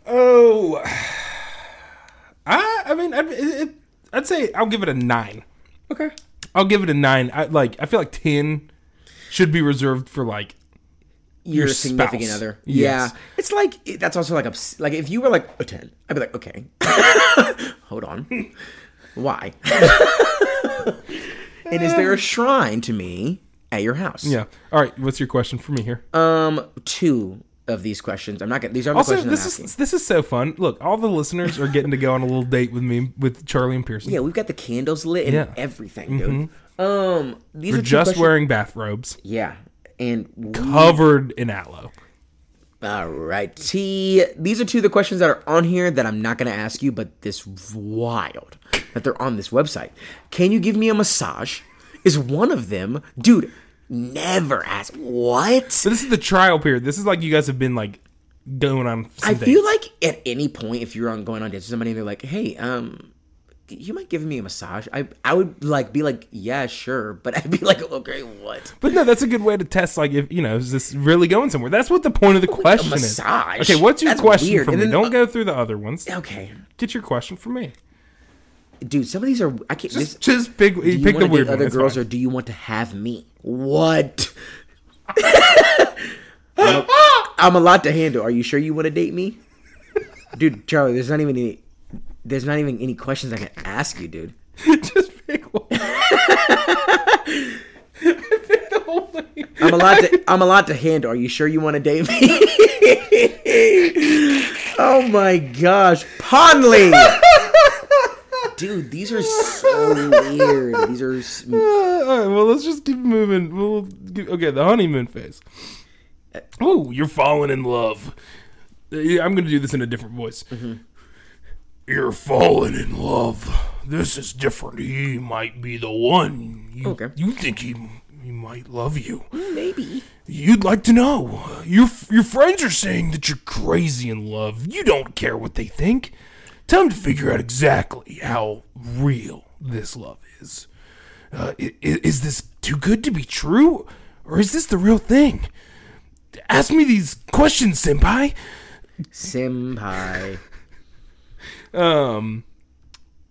Oh, I mean, I'd, it, I'd say I'll give it a nine. Okay. I'll give it a nine. I like. I feel like ten should be reserved for like. Your, Your significant spouse. other. Yes. Yeah. It's like that's also like like if you were like a ten, I'd be like okay. *laughs* Hold on. Why? *laughs* and is there a shrine to me at your house? Yeah. All right. What's your question for me here? Um, two of these questions. I'm not gonna. These are the also, questions I'm this asking. is this is so fun. Look, all the listeners are getting to go on a little date with me with Charlie and Pearson. Yeah, we've got the candles lit and Yeah. Mm-hmm. everything, dude. Um, these We're are two just questions- wearing bathrobes, Yeah, and we, covered in aloe. All right, T. These are two of the questions that are on here that I'm not going to ask you, but this wild that they're on this website. Can you give me a massage? Is one of them, dude? Never ask what. So this is the trial period. This is like you guys have been like going on. I feel like at any point, if you're on going on dates with somebody, they're like, "Hey, um, you might give me a massage." I I would like be like, "Yeah, sure," but *laughs* I'd be like, "Okay, what?" But no, that's a good way to test. Like, if you know, is this really going somewhere? That's what the point of the *laughs* question massage? is. Okay, what's your That's question weird. for And me? then- Don't uh, go through the other ones. Okay, Get your question for me. dude, some of these are I can't. Just, this, just pick. do you pick the weird date one. other girls, fine. or do you want to have me? What? *laughs* I'm, I'm allowed to handle. Are you sure you want to date me, dude? Charlie, there's not even any. There's not even any questions I can ask you, dude. *laughs* just pick one. *laughs* pick the whole thing. I'm allowed to. I'm allowed to handle. Are you sure you want to date me? *laughs* oh my gosh, Ponley. Dude, these are so weird. These are. Uh, all right, well, let's just keep moving. We'll okay, the honeymoon phase. Oh, you're falling in love. Uh, I'm going to do this in a different voice. You're falling in love. This is different. He might be the one. You, Okay. You think he he might love you. Maybe. You'd like to know. Your your friends are saying that you're crazy in love. You don't care what they think. Time to figure out exactly how real this love is. Uh, i- i- is this too good to be true, or is this the real thing? Ask me these questions, senpai. Senpai. Um.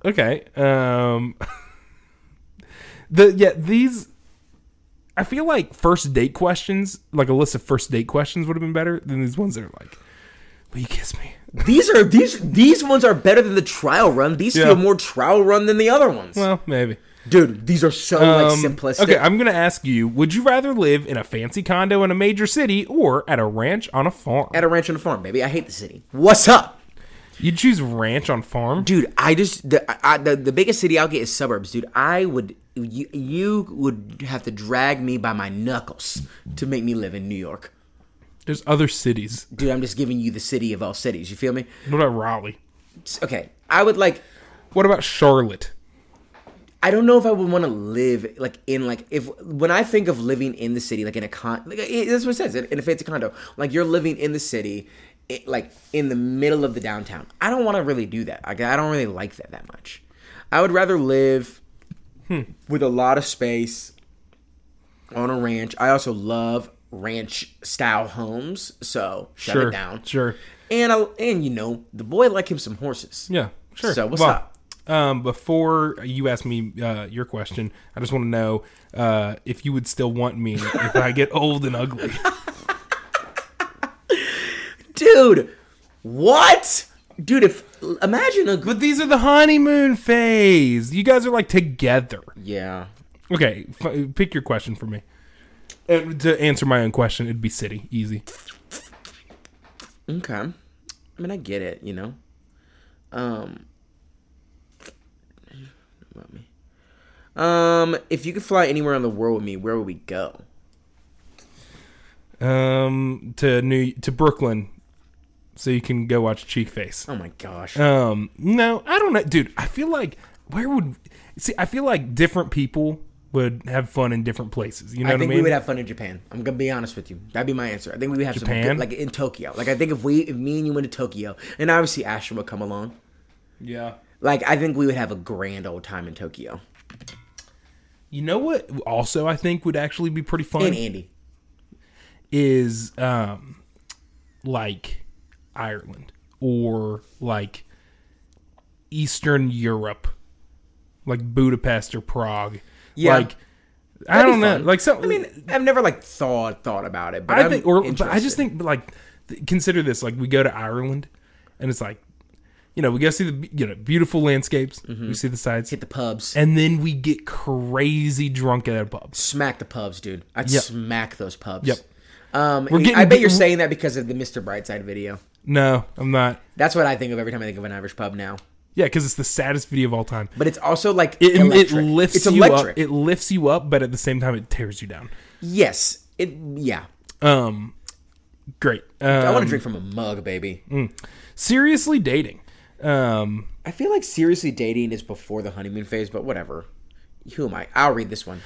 Okay. Um. *laughs* the yeah these. I feel like first date questions, like a list of first date questions, would have been better than these ones that are like, "Will you kiss me?" *laughs* These are these these ones are better than the trial run. These Yeah. feel more trial run than the other ones. Well, maybe. Dude, these are so like Um, simplistic. Okay, I'm gonna ask you: Would you rather live in a fancy condo in a major city or at a ranch on a farm? At a ranch on a farm, baby. I hate the city. What's up? You'd choose ranch on farm. dude i just the I, the, the biggest city i'll get is suburbs dude i would you, you would have to drag me by my knuckles to make me live in new york There's other cities. dude i'm just giving you the city of all cities you feel me What about Raleigh? Okay i would like What about Charlotte? i don't know if i would want to live like in like if when i think of living in the city like in a con like it, that's what it says in a fancy condo like you're living in the city it, like in the middle of the downtown i don't want to really do that like, i don't really like that that much i would rather live with a lot of space on a ranch i also love ranch style homes so shut Sure. it down Sure. and I, and you know the boy like him some horses Yeah. Sure. So, what's Well, up? Um, before you ask me uh, your question, I just want to know uh, if you would still want me if I get old and ugly. *laughs* dude what dude if imagine a But these are the honeymoon phase. You guys are like together. yeah Okay, f- pick your question for me. And to answer my own question, it'd be city. Easy. Okay. I mean, I get it, you know. Um. About me. Um, if you could fly anywhere in the world with me, where would we go? Um, to New to Brooklyn, so you can go watch Cheekface. Oh my gosh. Um, no, I don't know, dude. I feel like where would see? I feel like different people would have fun in different places. You know what I what I think mean? we would have fun in Japan. I'm gonna be honest with you. That'd be my answer. I think we would have some good, like in Tokyo. Like I think if we, if me and you went to Tokyo, and obviously Ashton would come along. yeah. Like I think we would have a grand old time in Tokyo. You know what? Also, I think would actually be pretty fun And Andy. is um, like Ireland or like Eastern Europe, like Budapest or Prague. Yeah. Like I That'd be don't know, like some. I mean, I've never like thought thought about it, but I I'm think, or but I just think like th- consider this: like we go to Ireland, and it's like, you know, we go see the you know beautiful landscapes, Mm-hmm. we see the sights, hit the pubs, and then we get crazy drunk at a pub. smack the pubs, dude. I'd Yep. smack those pubs. Yep. Um, We're getting- I bet you're saying that because of the Mr. Brightside video. No, I'm not. That's what I think of every time I think of an Irish pub now. Yeah, because it's the saddest video of all time. But it's also like It, it lifts it's you electric. up. It lifts you up, but at the same time, it tears you down. yes. It. Yeah. Um, great. Um, I want to drink from a mug, baby. seriously dating. Um, I feel like seriously dating is before the honeymoon phase, but whatever. Who am I? I'll read this one.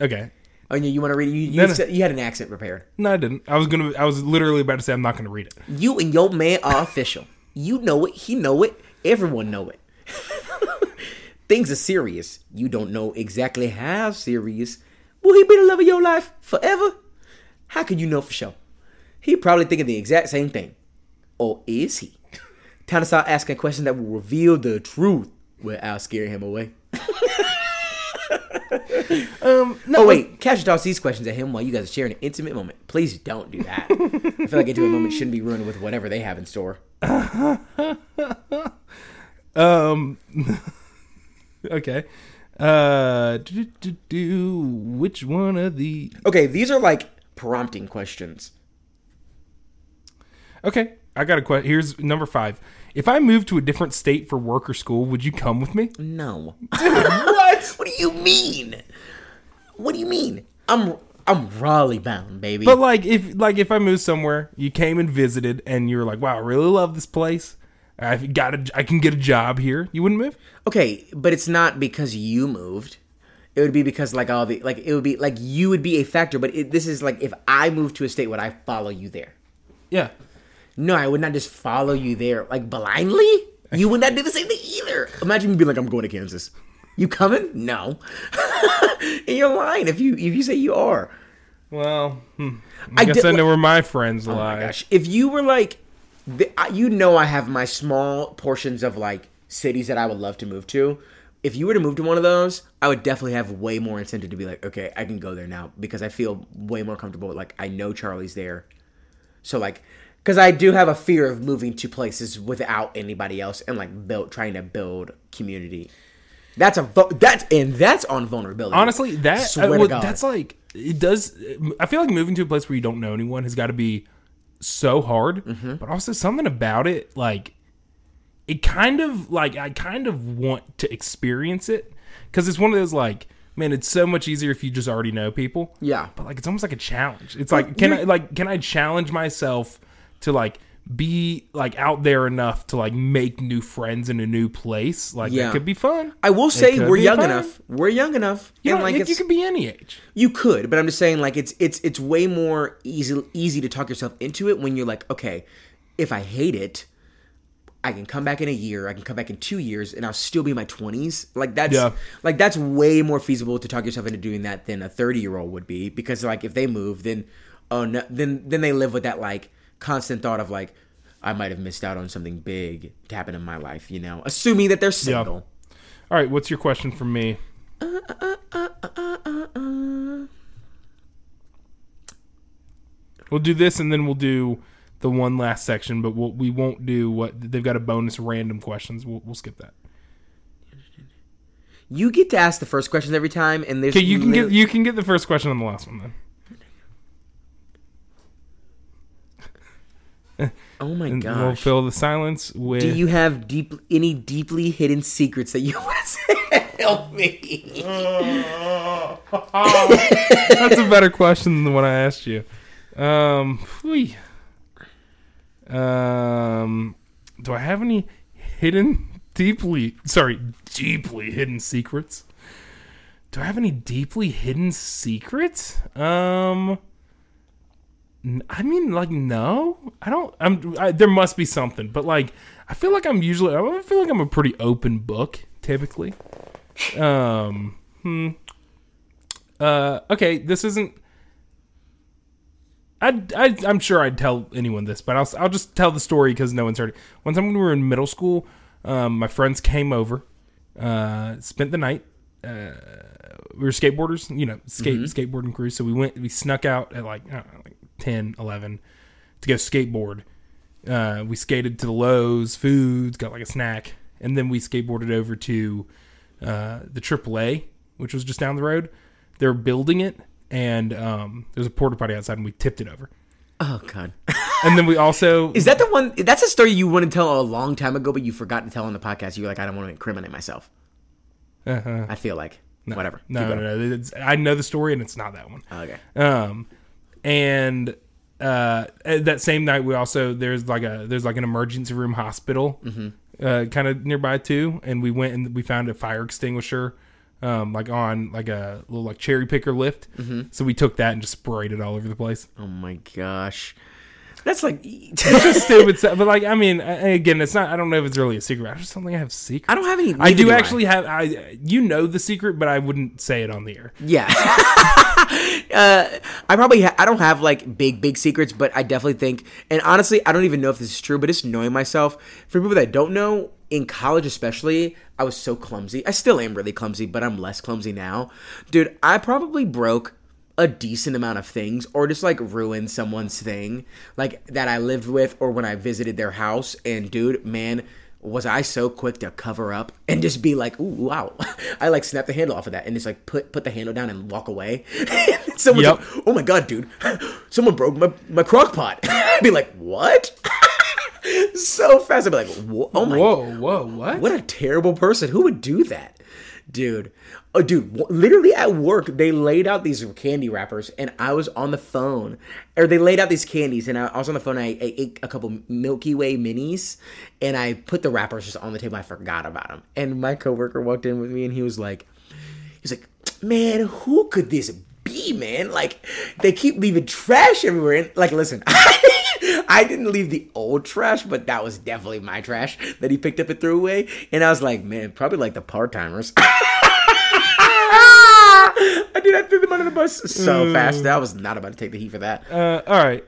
okay. Oh, yeah, you want to read? it? You, you, No, you had an accent prepared. No, I didn't. I was gonna. I was literally about to say I'm not gonna read it. You and your man are official. You know it. He know it. Everyone know it. *laughs* Things are serious. You don't know exactly how serious. Will he be the love of your life forever? How can you know for sure? He probably thinking the exact same thing. Or is he? Time to start asking questions that will reveal the truth without scaring him away. *laughs* *laughs* Um, no, Oh wait, Cash toss these questions at him while you guys are sharing an intimate moment. Please don't do that. I feel like intimate moments shouldn't be ruined with whatever they have in store. *laughs* Um. *laughs* okay. Uh. Do, do, do, which one of the? Okay, these are like prompting questions. Okay, I got a question. Here's number five. If I moved to a different state for work or school, would you come with me? No. what? What do you mean? What do you mean? I'm I'm Raleigh bound, baby. But like, if like if I moved somewhere, you came and visited, and you're like, "Wow, I really love this place. I've got a, I can get a job here." You wouldn't move? okay, but it's not because you moved. It would be because like all the like it would be like you would be a factor. But it, this is like if I moved to a state, would I follow you there? Yeah. No, I would not just follow you there like blindly. You would not do the same thing either. Imagine me being like, "I'm going to Kansas." You coming? No. *laughs* and you're lying if you if you say you are. Well, hmm. I, I guess did- I know where my friends lie. Oh my gosh! If you were like, the, I- you know, I have my small portions of like cities that I would love to move to. If you were to move to one of those, I would definitely have way more incentive to be like, okay, I can go there now because I feel way more comfortable. Like I know Charlie's there, so like, because I do have a fear of moving to places without anybody else and like build trying to build community. That's a vo- that's and that's on vulnerability. Honestly, that Swear uh, to God. that's like it does. I feel like moving to a place where you don't know anyone has got to be so hard. Mm-hmm. But also something about it, like it kind of like I kind of want to experience it because it's one of those like. Man, it's so much easier if you just already know people. Yeah. but like it's almost like a challenge. It's like can I like can I challenge myself to like be like out there enough to like make new friends in a new place? Like Yeah. that could be fun. I will say we're young fun. enough. We're young enough. You and like it- you could be any age. You could, but I'm just saying, like it's it's it's way more easy easy to talk yourself into it when you're like, okay, if I hate it, I can come back in a year, I can come back in two years, and I'll still be in my 20s. Like that's Yeah. like that's way more feasible to talk yourself into doing that than a 30 year old would be because like if they move, then oh no, then then they live with that like constant thought of like I might have missed out on something big to happen in my life, you know, assuming that they're single. All right, what's your question for me? We'll do this, and then we'll do the one last section, but we'll, we won't do what they've got a bonus random questions. We'll, we'll skip that. You get to ask the first questions every time, and there's Okay, you can get you can get the first question on the last one then. *laughs* Oh my god! we'll fill the silence with. Do you have deep any deeply hidden secrets that you *laughs* want to? Help me. *laughs* That's a better question than the one I asked you. Um, whew. um, do I have any hidden, deeply sorry, deeply hidden secrets? Do I have any deeply hidden secrets? Um, I mean, like, no, I don't. I'm. I, there must be something, but like, I feel like I'm usually. I feel like I'm a pretty open book typically. Um. Hmm. Uh. Okay. This isn't. I, I, I'm sure I'd tell anyone this, but I'll, I'll just tell the story because no one's heard it. One time when we were in middle school, Um, my friends came over, uh, spent the night. Uh, we were skateboarders, you know, skate skateboarding crew. So we went, we snuck out at like, I don't know, like 10, 11 to go skateboard. Uh, we skated to the Lowe's, foods, got like a snack, and then we skateboarded over to uh, the AAA, which was just down the road. They're building it, and um, there's a porta potty outside, and we tipped it over. Oh god. *laughs* And then we also Is that the one? That's a story you want to tell a long time ago, but you forgot to tell on the podcast. You're like, I don't want to incriminate myself. Uh-huh. I feel like whatever. No, no, no. It's, I know the story, and it's not that one. Okay. Um, and uh, that same night, we also there's like a there's like an emergency room hospital, uh, kind of nearby too, and we went and we found a fire extinguisher, um, like on like a little like cherry picker lift. So we took that and just sprayed it all over the place. Oh my gosh. That's like *laughs* Just stupid stuff, but like I mean, again, it's not. I don't know if it's really a secret. I just don't think I have secrets. I don't have any. I do I. actually have. I you know the secret, but I wouldn't say it on the air. Yeah. *laughs* uh, I probably ha- I don't have like big big secrets, but I definitely think, and honestly, I don't even know if this is true, but it's knowing myself. For people that don't know, in college especially, I was so clumsy. I still am really clumsy, but I'm less clumsy now, dude. I probably broke a decent amount of things or just like ruin someone's thing like that I lived with or when I visited their house and dude man was I so quick to cover up and just be like, "Ooh, wow!" *laughs* I like snap the handle off of that and just like put put the handle down and walk away. *laughs* Someone's Yep. like, "Oh my god, dude! *laughs* Someone broke my my crock pot." I'd be like, "What?" so fast. I'd be like, "Whoa! Oh my Whoa, whoa, what? what a terrible person. Who would do that? Dude. Oh, dude, literally at work, they laid out these candy wrappers, and I was on the phone. Or they laid out these candies, and I, I was on the phone. I, I ate a couple Milky Way minis, and I put the wrappers just on the table. I forgot about them. And my coworker walked in with me, and he was like, he's like, man, who could this be, man? Like, they keep leaving trash everywhere. And, like, listen, *laughs* I didn't leave the old trash, but that was definitely my trash that he picked up and threw away. And I was like, man, probably like the part timers. *laughs* I did. I threw them under the bus so fast. I was not about to take the heat for that. Uh, all right,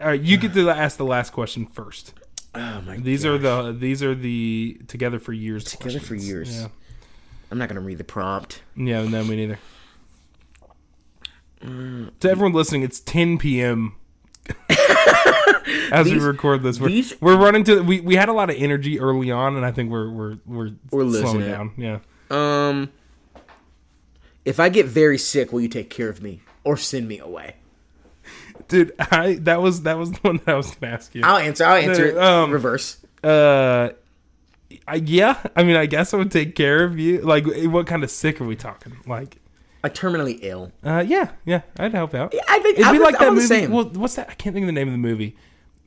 all right. You get to ask the last question first. *sighs* Oh my! These are the these are the together for years. together for years. Yeah, I'm not gonna read the prompt. yeah. No, me neither. To everyone listening, it's 10 p.m. *laughs* As These- we record this, we're, these- we're running to. We, we had a lot of energy early on, and I think we're we're we're, We're slowing down. Yeah. Um, if I get very sick, will you take care of me or send me away? Dude, I that was that was the one that I was gonna ask you. I'll answer. I'll answer it. Um, reverse. Uh, I, yeah. I mean, I guess I would take care of you. Like, what kind of sick are we talking? Like, A terminally ill. uh, yeah, yeah, I'd help out. Yeah, I think It'd I be was- like that movie. same. Well, what's that? I can't think of the name of the movie.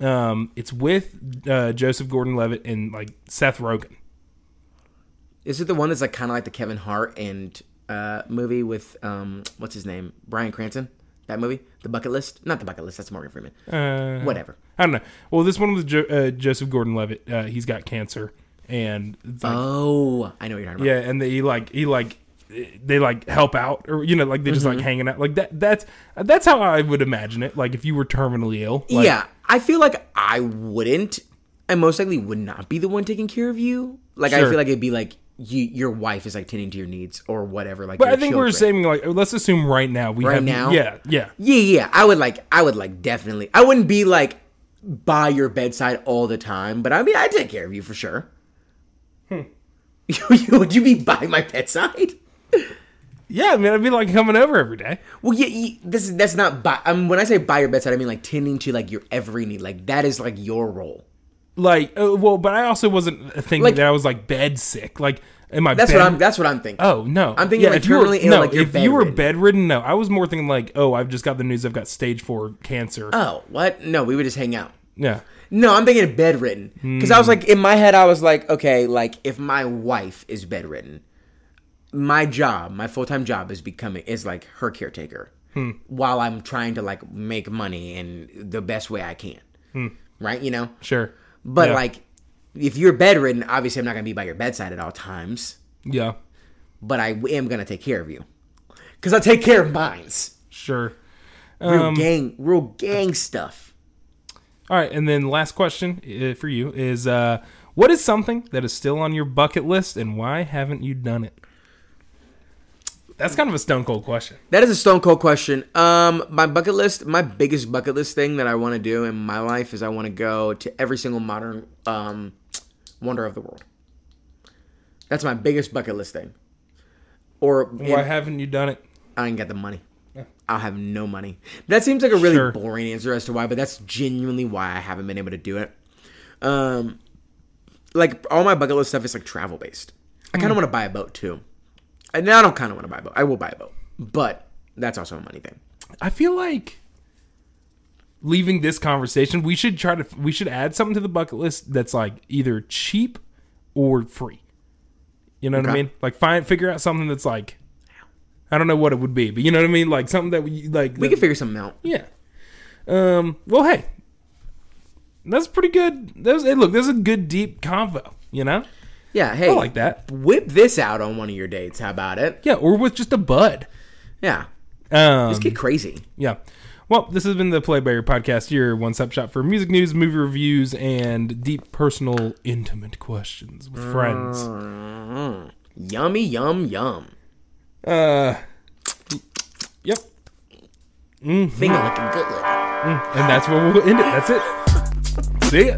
Um, it's with uh, Joseph Gordon-Levitt and like Seth Rogen. Is it the one that's like kind of like the Kevin Hart and uh movie with um what's his name Bryan Cranston? That movie, The Bucket List. Not The Bucket List. That's Morgan Freeman. Uh, Whatever. I don't know. Well, this one was jo- uh, Joseph Gordon-Levitt. Uh, he's got cancer, and like, Oh, I know what you're talking about. yeah, and they he like he like they like help out or you know like they just Mm-hmm. like hanging out like that. That's that's how I would imagine it. Like if you were terminally ill. Like, yeah, I feel like I wouldn't. I most likely would not be the one taking care of you. Like I feel like it'd be like you, your wife is like tending to your needs or whatever. Like, But I think we're children. saying like let's assume right now we Right have now? yeah yeah Yeah, yeah. I would like. I would like definitely. I wouldn't be like by your bedside all the time, but I mean, I take care of you for sure. Hmm. *laughs* would you be by my bedside? Yeah. I mean, I'd be like coming over every day. Well, yeah. You, this is that's not by. Um, when I say by your bedside, I mean like tending to like your every need. Like that is like your role. Like uh, well, but I also wasn't thinking Like- that I was like bed sick. Like in my That's bed. what I'm. That's what I'm thinking. Oh no! I'm thinking, like, if you were, ill, no, like, if you were bedridden. bedridden, no. I was more thinking like, oh, I've just got the news. I've got stage four cancer. Oh, what? No, we would just hang out. yeah, No, I'm thinking bedridden because I was like in my head, I was like, okay, like if my wife is bedridden, my job, my full time job is becoming is like her caretaker while I'm trying to like make money in the best way I can, right? You know, sure. but Yeah. like if you're bedridden, obviously I'm not gonna be by your bedside at all times, yeah, but I am gonna take care of you because I take care of mines. sure. Real Um, gang, real gang stuff. All right, and then last question uh, for you is: uh, What is something that is still on your bucket list, and why haven't you done it? That's kind of a stone cold question. That is a stone cold question. Um, my bucket list, my biggest bucket list thing that I want to do in my life is I want to go to every single modern um, wonder of the world. That's my biggest bucket list thing. Or Why haven't you done it? I ain't got the money. I'll have no money. That seems like a really Sure. boring answer as to why, but that's genuinely why I haven't been able to do it. Um, like all my bucket list stuff is like travel based. I kind of want to buy a boat too. And now I don't kind of want to buy a boat. I will buy a boat, but that's also a money thing. I feel like leaving this conversation, we should try to we should add something to the bucket list that's like either cheap or free. You know what I mean? Like find figure out something that's like I don't know what it would be, but you know what I mean? Like something that we like We can figure something out. Yeah. Um well hey. That's pretty good. That was, hey, look, there's a good deep convo, you know? Yeah, hey, I like that. Whip this out on one of your dates. How about it? Yeah, or with just a bud. Yeah, Um let's get crazy. Yeah. Well, this has been the Play by Your podcast, your one stop shop for music news, movie reviews, and deep personal, intimate questions with friends. Mm. Yummy, yum, yum. Uh, yep. Finger looking good. Looking. And that's where we'll end it. That's it. See ya.